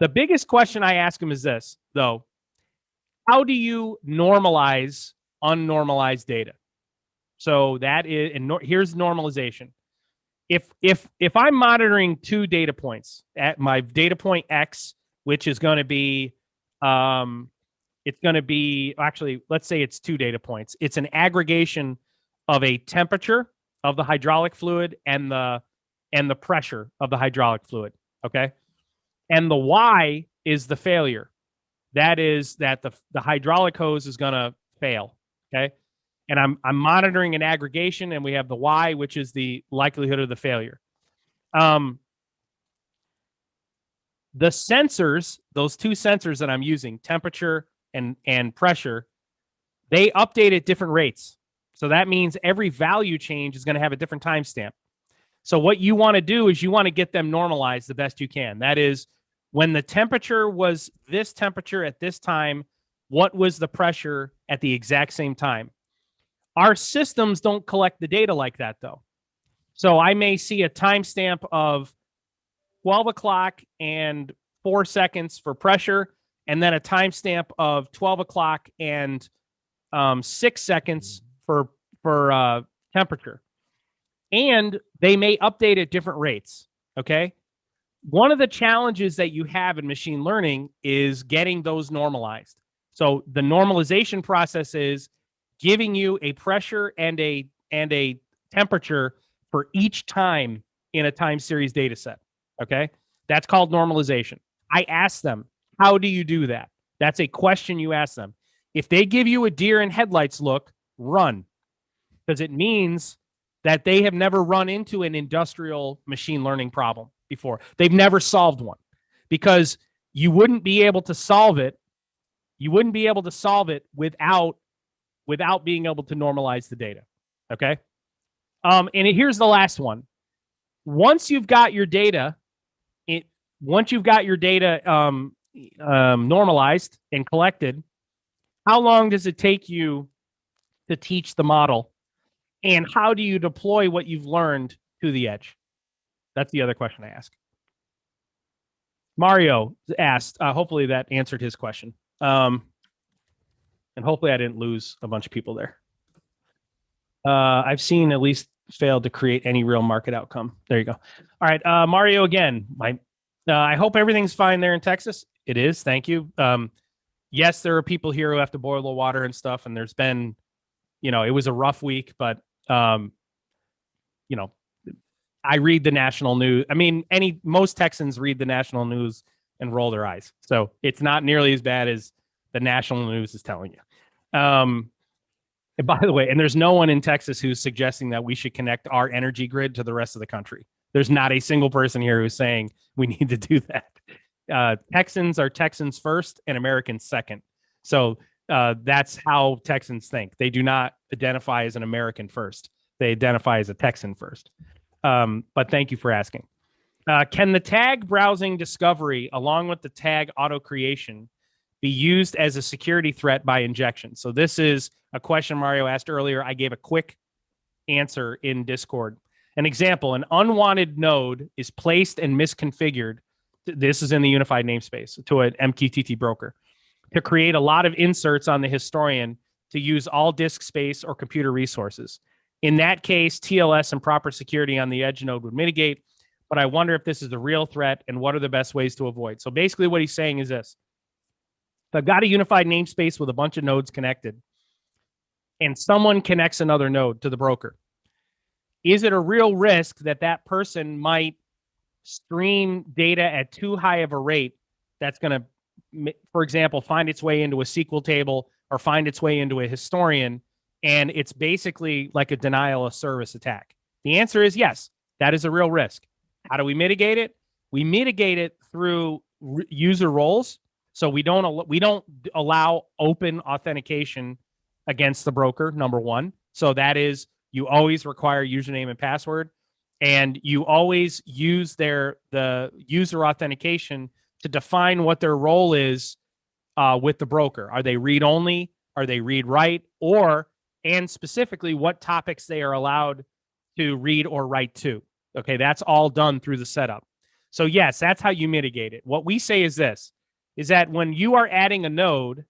The biggest question i ask him is this though. How do you normalize unnormalized data? So that is and nor, here's normalization if if if i'm monitoring two data points at my data point x which is going to be um it's going to be actually let's say it's two data points. It's an aggregation of a temperature of the hydraulic fluid and the and the pressure of the hydraulic fluid okay? And the y is the failure. That is that the the hydraulic hose is going to fail okay and I'm I'm monitoring an aggregation, and we have the y, which is the likelihood of the failure. Um, the sensors, those two sensors that I'm using, temperature and and pressure, they update at different rates. So that means every value change is going to have a different timestamp. So what you want to do is you want to get them normalized the best you can. That is, when the temperature was this temperature at this time, what was the pressure at the exact same time? Our systems don't collect the data like that, though. So I may see a timestamp of 12 o'clock and four seconds for pressure, and then a timestamp of 12 o'clock and um, six seconds for for uh, temperature. And they may update at different rates. Okay. One of the challenges that you have in machine learning is getting those normalized. So the normalization process is giving you a pressure and a and a temperature for each time in a time series data set. Okay. That's called normalization. I ask them, how do you do that? That's a question you ask them. If they give you a deer in headlights look, run because it means that they have never run into an industrial machine learning problem before. They've never solved one because you wouldn't be able to solve it. You wouldn't be able to solve it without without being able to normalize the data. Okay. Um, and here's the last one. Once you've got your data, it once you've got your data um, um, normalized and collected, how long does it take you to teach the model? And how do you deploy what you've learned to the edge? That's the other question I ask. Mario asked, uh, hopefully that answered his question. Um, and hopefully I didn't lose a bunch of people there. Uh, I've seen at least failed to create any real market outcome. There you go. All right, uh, Mario again. My, uh, I hope everything's fine there in Texas. It is. Thank you. Um, yes, there are people here who have to boil the water and stuff, and there's been, you know, it was a rough week, but um, you know, I read the national news. I mean, any most Texans read the national news and roll their eyes. So it's not nearly as bad as the national news is telling you. Um, and by the way, and there's no one in Texas who's suggesting that we should connect our energy grid to the rest of the country. There's not a single person here who's saying we [laughs] need to do that. Uh, Texans are Texans first and Americans second. So uh, that's how Texans think. They do not identify as an American first. They identify as a Texan first. Um, but thank you for asking. Uh, can the tag browsing discovery, along with the tag auto creation, be used as a security threat by injection? So this is a question Mario asked earlier. I gave a quick answer in Discord. An example: an unwanted node is placed and misconfigured. This is in the unified namespace to an MQTT broker to create a lot of inserts on the historian to use all disk space or computer resources. In that case, TLS and proper security on the edge node would mitigate. But I wonder if this is the real threat and what are the best ways to avoid. So basically, what he's saying is this I've got a unified namespace with a bunch of nodes connected, and someone connects another node to the broker, is it a real risk that that person might stream data at too high of a rate that's going to, for example, find its way into a SQL table or find its way into a historian and it's basically like a denial of service attack? The answer is yes, that is a real risk. How do we mitigate it? We mitigate it through user roles. So we don't al- we don't allow open authentication against the broker. Number one. So that is you always require username and password, and you always use their the user authentication to define what their role is uh, with the broker. Are they read only? Are they read write? Or and specifically what topics they are allowed to read or write to. Okay, that's all done through the setup. So yes, that's how you mitigate it. What we say is this is that when you are adding a node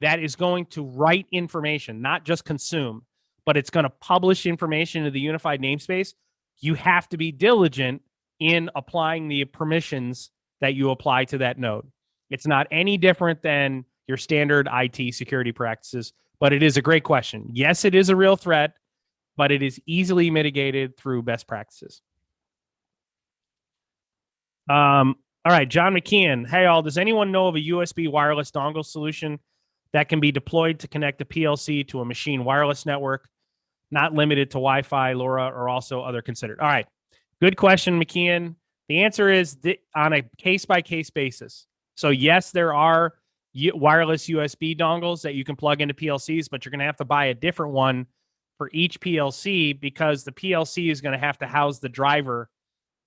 that is going to write information, not just consume, but it's going to publish information to the unified namespace, you have to be diligent in applying the permissions that you apply to that node. It's not any different than your standard IT security practices but it is a great question. Yes, it is a real threat, but it is easily mitigated through best practices. Um, all right, John McKeon. Hey, all. Does anyone know of a USB wireless dongle solution that can be deployed to connect a PLC to a machine wireless network, not limited to Wi Fi, LoRa, or also other considered? All right, good question, McKeon. The answer is th- on a case by case basis. So, yes, there are wireless USB dongles that you can plug into PLCs, but you're going to have to buy a different one for each PLC because the PLC is going to have to house the driver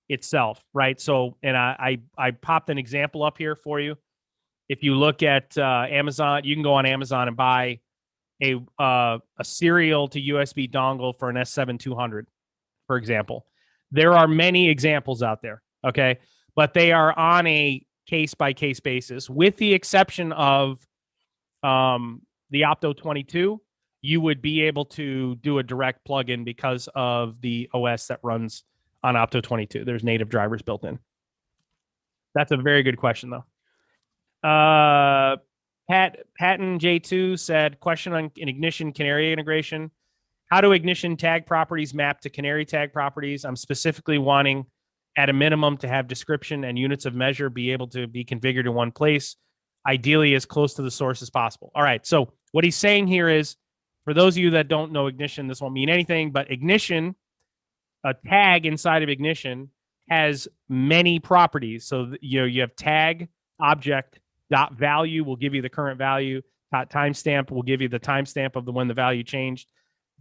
itself, right? So, and I I, I popped an example up here for you. If you look at uh, Amazon, you can go on Amazon and buy a uh, a serial to USB dongle for an S7200, for example. There are many examples out there, okay, but they are on a case by case basis, with the exception of um, the Opto 22. You would be able to do a direct plug-in because of the OS that runs on Opto 22. There's native drivers built in. That's a very good question, though. Uh, Pat Patton J2 said, question on ignition canary integration. How do ignition tag properties map to canary tag properties? I'm specifically wanting at a minimum to have description and units of measure be able to be configured in one place, ideally as close to the source as possible. All right. So what he's saying here is for those of you that don't know ignition, this won't mean anything, but ignition a tag inside of ignition has many properties. So you know you have tag object dot value will give you the current value. Dot timestamp will give you the timestamp of the when the value changed.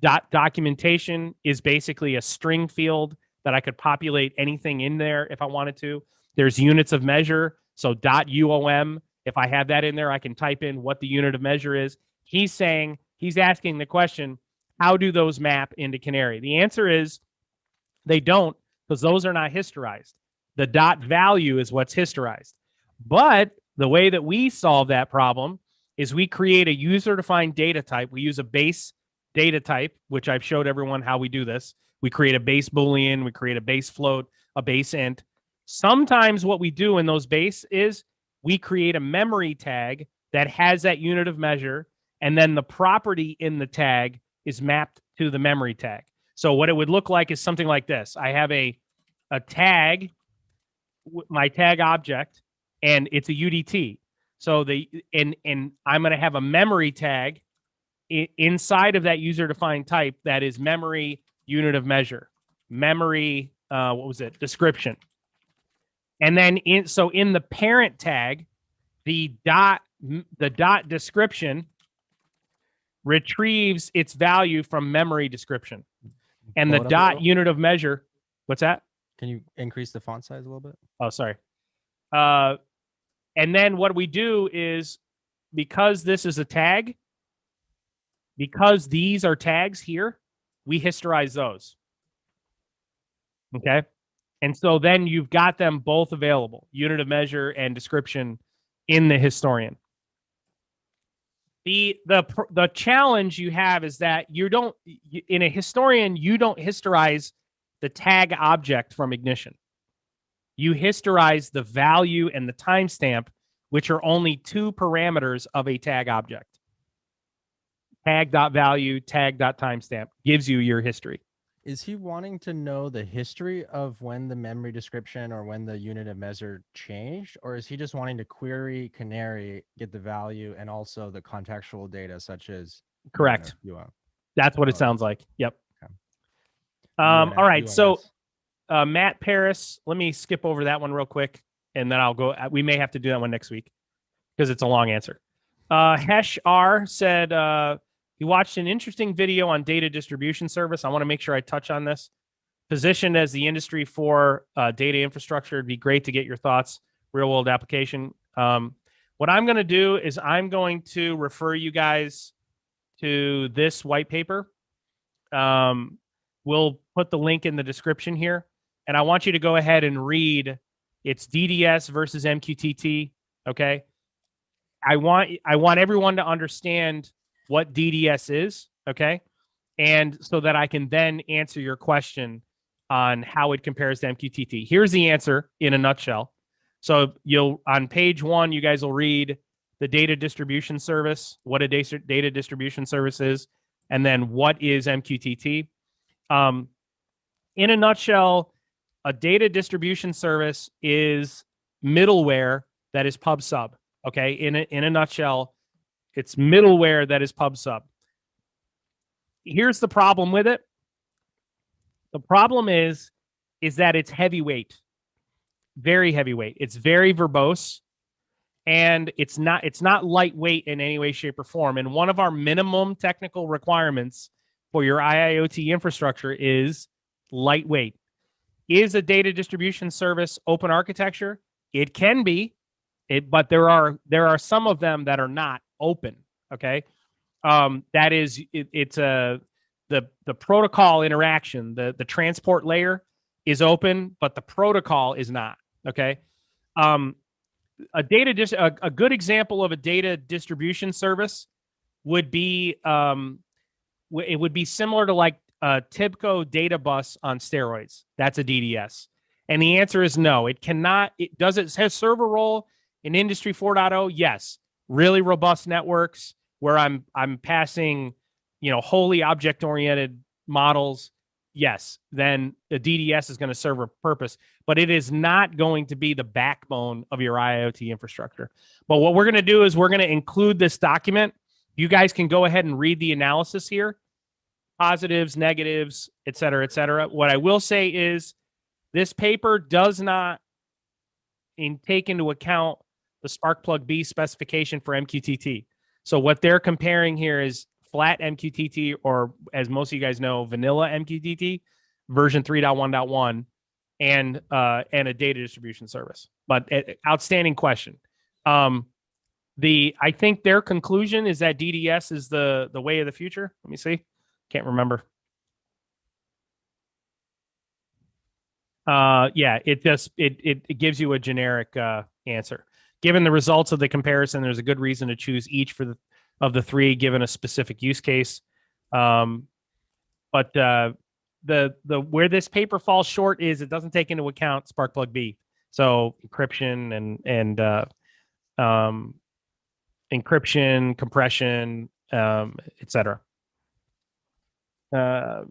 Dot documentation is basically a string field that I could populate anything in there if I wanted to. There's units of measure. So dot UOM, if I have that in there, I can type in what the unit of measure is. He's saying, he's asking the question, how do those map into Canary? The answer is they don't because those are not historized. The dot value is what's historized. But the way that we solve that problem is we create a user defined data type. We use a base data type, which I've showed everyone how we do this. We create a base Boolean, we create a base float, a base int. Sometimes what we do in those base is we create a memory tag that has that unit of measure, and then the property in the tag is mapped to the memory tag. So what it would look like is something like this. I have a a tag, my tag object, and it's a UDT. So the and and I'm going to have a memory tag i- inside of that user defined type that is memory unit of measure, memory. Uh, what was it? Description. And then in so in the parent tag, the dot the dot description retrieves its value from memory description, and the Pull it up a dot unit of measure. What's that? Can you increase the font size a little bit? Oh, sorry. Uh, and then what we do is because this is a tag, because these are tags here, we historize those. Okay. And so then you've got them both available unit of measure and description in the historian. The, the the challenge you have is that you don't in a historian you don't historize the tag object from ignition you historize the value and the timestamp, which are only two parameters of a tag object. Tag.value, tag.timestamp gives you your history. Is he wanting to know the history of when the memory description or when the unit of measure changed? Or is he just wanting to query Canary, get the value and also the contextual data such as Correct. UM? That's what it Oh. sounds like. Yep. Okay. Um, all right. So uh, Matt Paris, let me skip over that one real quick, and then I'll go. uh, We may have to do that one next week because it's a long answer. Uh, Hesh R said uh, he watched an interesting video on data distribution service. I want to make sure I touch on this. Positioned as the industry for uh, data infrastructure, it'd be great to get your thoughts. Real world application. Um, what I'm going to do is I'm going to refer you guys to this white paper. Um, we'll put the link in the description here and I want you to go ahead and read it's DDS versus MQTT. Okay. I want I want everyone to understand what DDS is. Okay. And so that I can then answer your question on how it compares to MQTT. Here's the answer in a nutshell. So you'll on page one, you guys will read the data distribution service, what a data data distribution service is, and then what is MQTT. Um, in a nutshell, a data distribution service is middleware that is pub sub. Okay, in a, in a nutshell, it's middleware that is pub sub. Here's the problem with it. The problem is is that it's heavyweight, very heavyweight. It's very verbose, and it's not it's not lightweight in any way, shape, or form. And one of our minimum technical requirements for your IIoT infrastructure is lightweight. Is a data distribution service open architecture? It can be, it, but there are there are some of them that are not open. Okay, um, that is it, it's a the the protocol interaction, the the transport layer is open, but the protocol is not. Okay, um, a data dis- a, a good example of a data distribution service would be um, w- it would be similar to like a Tibco data bus on steroids. That's a DDS. And the answer is no. It cannot. It does it has server role in Industry 4.0? Yes. Really robust networks where I'm I'm passing, you know, wholly object oriented models. Yes, then the DDS is going to serve a purpose, but it is not going to be the backbone of your IoT infrastructure. But what we're going to do is we're going to include this document. You guys can go ahead and read the analysis here positives, negatives, et cetera, et cetera. What I will say is this paper does not in take into account the Sparkplug B specification for MQTT. So what they're comparing here is flat MQTT, or as most of you guys know, vanilla MQTT version 3.1.1 and uh, and a data distribution service. But uh, outstanding question. Um, the I think their conclusion is that DDS is the the way of the future. Let me see. Can't remember. Uh, yeah, it just it it, it gives you a generic uh, answer. Given the results of the comparison, there's a good reason to choose each for the of the three, given a specific use case. Um, but uh, the the where this paper falls short is it doesn't take into account Sparkplug B. So encryption and and uh, um, encryption, compression, um, etc. Uh,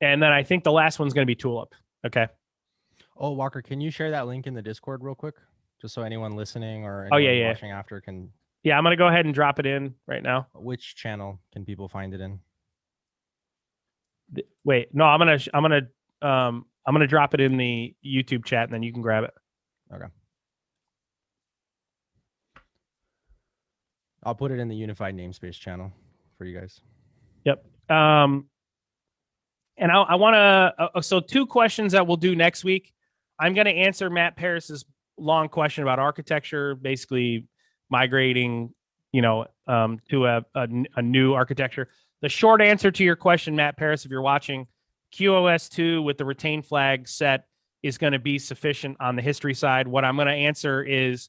and then I think the last one's going to be Tulip. Okay. Oh, Walker, can you share that link in the Discord real quick, just so anyone listening or Oh, yeah, anyone yeah. watching after can? Yeah, I'm going to go ahead and drop it in right now. Which channel can people find it in? Th- Wait, no, I'm gonna I'm gonna um I'm gonna drop it in the YouTube chat and then you can grab it. Okay. I'll put it in the unified namespace channel for you guys. Yep. Um, and I, I want to. Uh, so two questions that we'll do next week. I'm going to answer Matt Paris's long question about architecture, basically migrating, you know, um, to a new architecture. The short answer to your question, Matt Paris, if you're watching, QoS two with the retain flag set is going to be sufficient on the history side. What I'm going to answer is,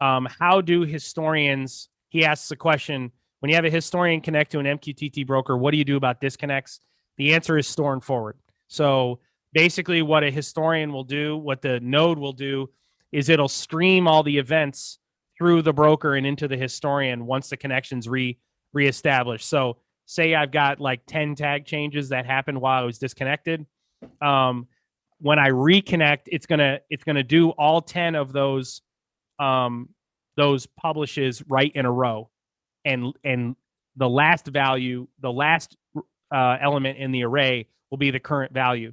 um, how do historians? He asks the question when you have a historian connect to an MQTT broker, what do you do about disconnects? The answer is store and forward. So basically, what a historian will do, what the node will do, is it'll stream all the events through the broker and into the historian once the connection's re reestablished. So say I've got like 10 tag changes that happened while I was disconnected. Um, when I reconnect, it's gonna it's gonna do all 10 of those um, those publishes right in a row and and the last value, the last uh, element in the array will be the current value.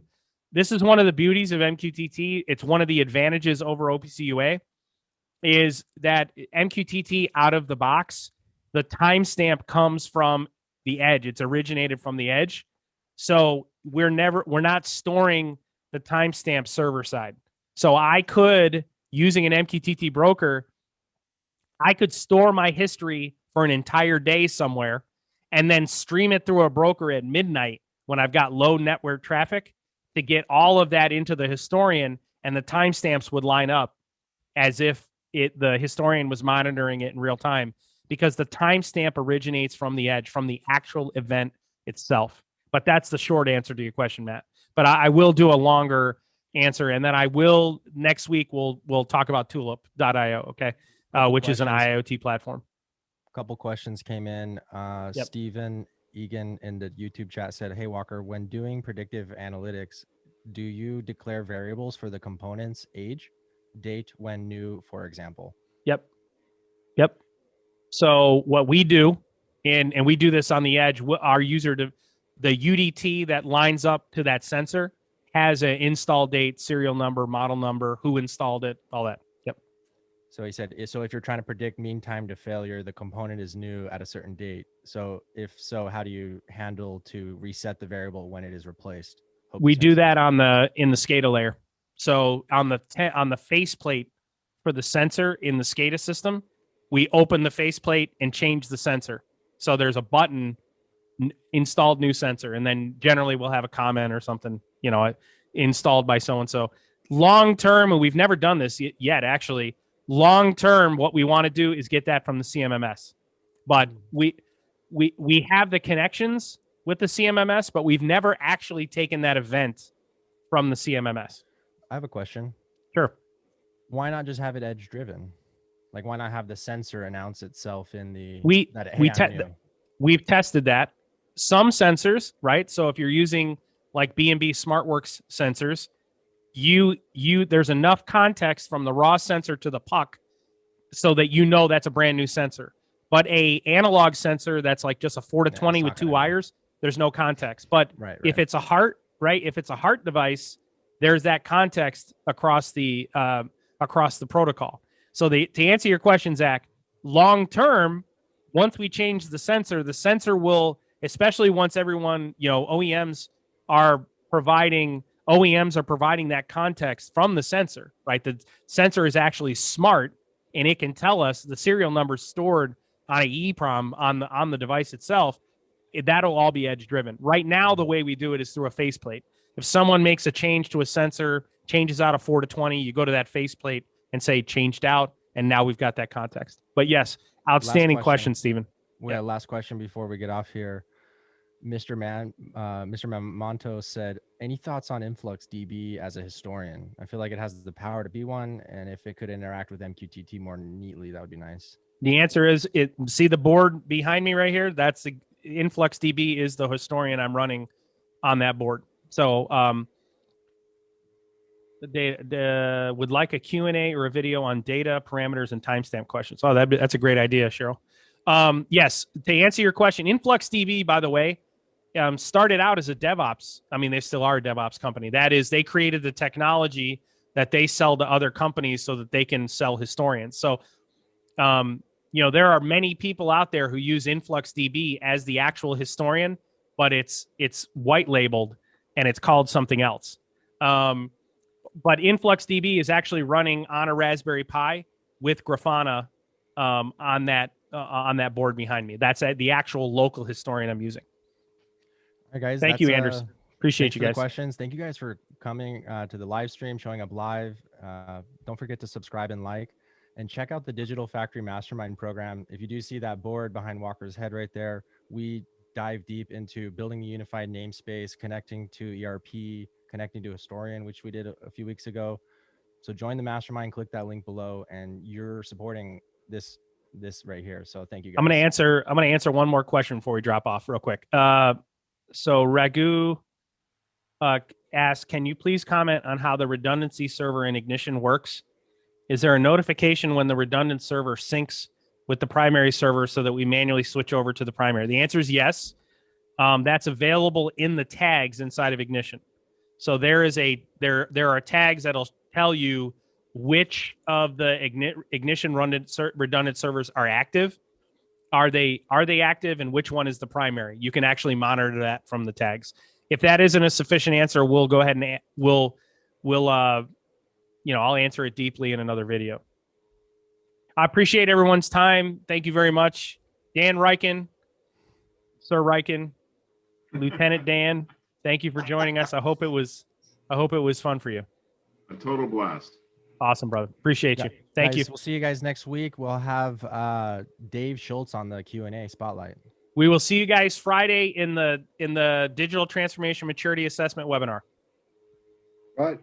This is one of the beauties of MQTT. It's one of the advantages over OPC UA is that MQTT out of the box, the timestamp comes from the edge. It's originated from the edge. So we're never we're not storing the timestamp server side. So I could using an MQTT broker, I could store my history for an entire day somewhere and then stream it through a broker at midnight when I've got low network traffic to get all of that into the historian and the timestamps would line up as if it the historian was monitoring it in real time because the timestamp originates from the edge from the actual event itself. But that's the short answer to your question, Matt. But I, I will do a longer answer and then I will next week we'll we'll talk about tulip.io, okay? Uh, which is an. IoT platform. A couple questions came in. Uh, Yep. Stephen Egan in the YouTube chat said, "Hey Walker, when doing predictive analytics, do you declare variables for the components age, date when new, for example?" Yep. Yep. So what we do, and and we do this on the edge, our user the UDT that lines up to that sensor has an install date, serial number, model number, who installed it, all that. So he said, eh, so if you're trying to predict mean time to failure, the component is new at a certain date. So if so, how do you handle to reset the variable when it is replaced? Hope We do that on the in the SCADA layer. So on the te- on the faceplate for the sensor in the SCADA system, we open the faceplate and change the sensor. So there's a button n- installed new sensor, and then generally we'll have a comment or something, you know, installed by so and so. Long term, and we've never done this yet, actually. Long term, what we want to do is get that from the CMMS, but we we we have the connections with the CMMS, but we've never actually taken that event from the CMMS. I have a question. Sure. Why not just have it edge driven? Like, why not have the sensor announce itself in the We- that we hey, te- new"? We've tested that. Some sensors, right? So if you're using like B&B SmartWorx sensors, you you there's enough context from the raw sensor to the puck so that you know that's a brand new sensor. But a analog sensor that's like just a 4 to Yeah, 20 with two wires, there's no context. But Right. right. if it's a HART, right? If it's a HART device, there's that context across the uh, across the protocol. So the to answer your question, Zach, long term, once we change the sensor, the sensor will, especially once everyone, you know, OEMs are providing OEMs are providing that context from the sensor, right? The sensor is actually smart and it can tell us the serial number stored on a EEPROM on the on the device itself. It, that'll all be edge driven. Right now, the way we do it is through a faceplate. If someone makes a change to a sensor, changes out of four to twenty, you go to that faceplate and say changed out, and now we've got that context. But yes, outstanding question. question, Stephen. Well, last question before we get off here. Mr. Man, uh, Mr. Monto said, "Any thoughts on Influx DB as a historian? I feel like it has the power to be one, and if it could interact with MQTT more neatly, that would be nice." The answer is it. See the board behind me right here. That's the Influx DB is the historian I'm running on that board. So um, the data would like a Q&A or a video on data parameters and timestamp questions. Oh, that that's a great idea, Cheryl. Um, yes, to answer your question, InfluxDB, by the way, um, started out as a DevOps. I mean, they still are a DevOps company. That is, they created the technology that they sell to other companies so that they can sell historians. So, um, you know, there are many people out there who use InfluxDB as the actual historian, but it's it's white labeled and it's called something else. Um, but InfluxDB is actually running on a Raspberry Pi with Grafana um, on that uh, on that board behind me. That's uh, the actual local historian I'm using. Right, guys. Thank you, uh, Anders. Appreciate you guys. questions. Thank you guys for coming uh, to the live stream, showing up live. Uh, don't forget to subscribe and like, and check out the Digital Factory Mastermind program. If you do see that board behind Walker's head right there, we dive deep into building a unified namespace, connecting to ERP, connecting to Historian, which we did a, a few weeks ago. So join the mastermind. Click that link below, and you're supporting this this right here. So thank you. guys. I'm going to answer. I'm going to answer one more question before we drop off, real quick. Uh, so Ragu uh, asks, "Can you please comment on how the redundancy server in Ignition works? Is there a notification when the redundant server syncs with the primary server so that we manually switch over to the primary?" The answer is yes. Um, that's available in the tags inside of Ignition. So there is a there there are tags that'll tell you which of the igni- ignition redundant, redundant servers are active are they are they active and which one is the primary? You can actually monitor that from the tags. If that isn't a sufficient answer we'll go ahead and we'll we'll uh you know i'll answer it deeply in another video. I appreciate everyone's time. Thank you very much. Dan Ryken, sir Ryken, lieutenant dan thank you for joining us. I hope it was i hope it was fun for you. A total blast. Awesome brother appreciate Yeah, you thank you We'll see you guys next week. We'll have uh, Dave Schultz on the Q and A spotlight. We will see you guys Friday in the in the digital transformation maturity assessment webinar. Right.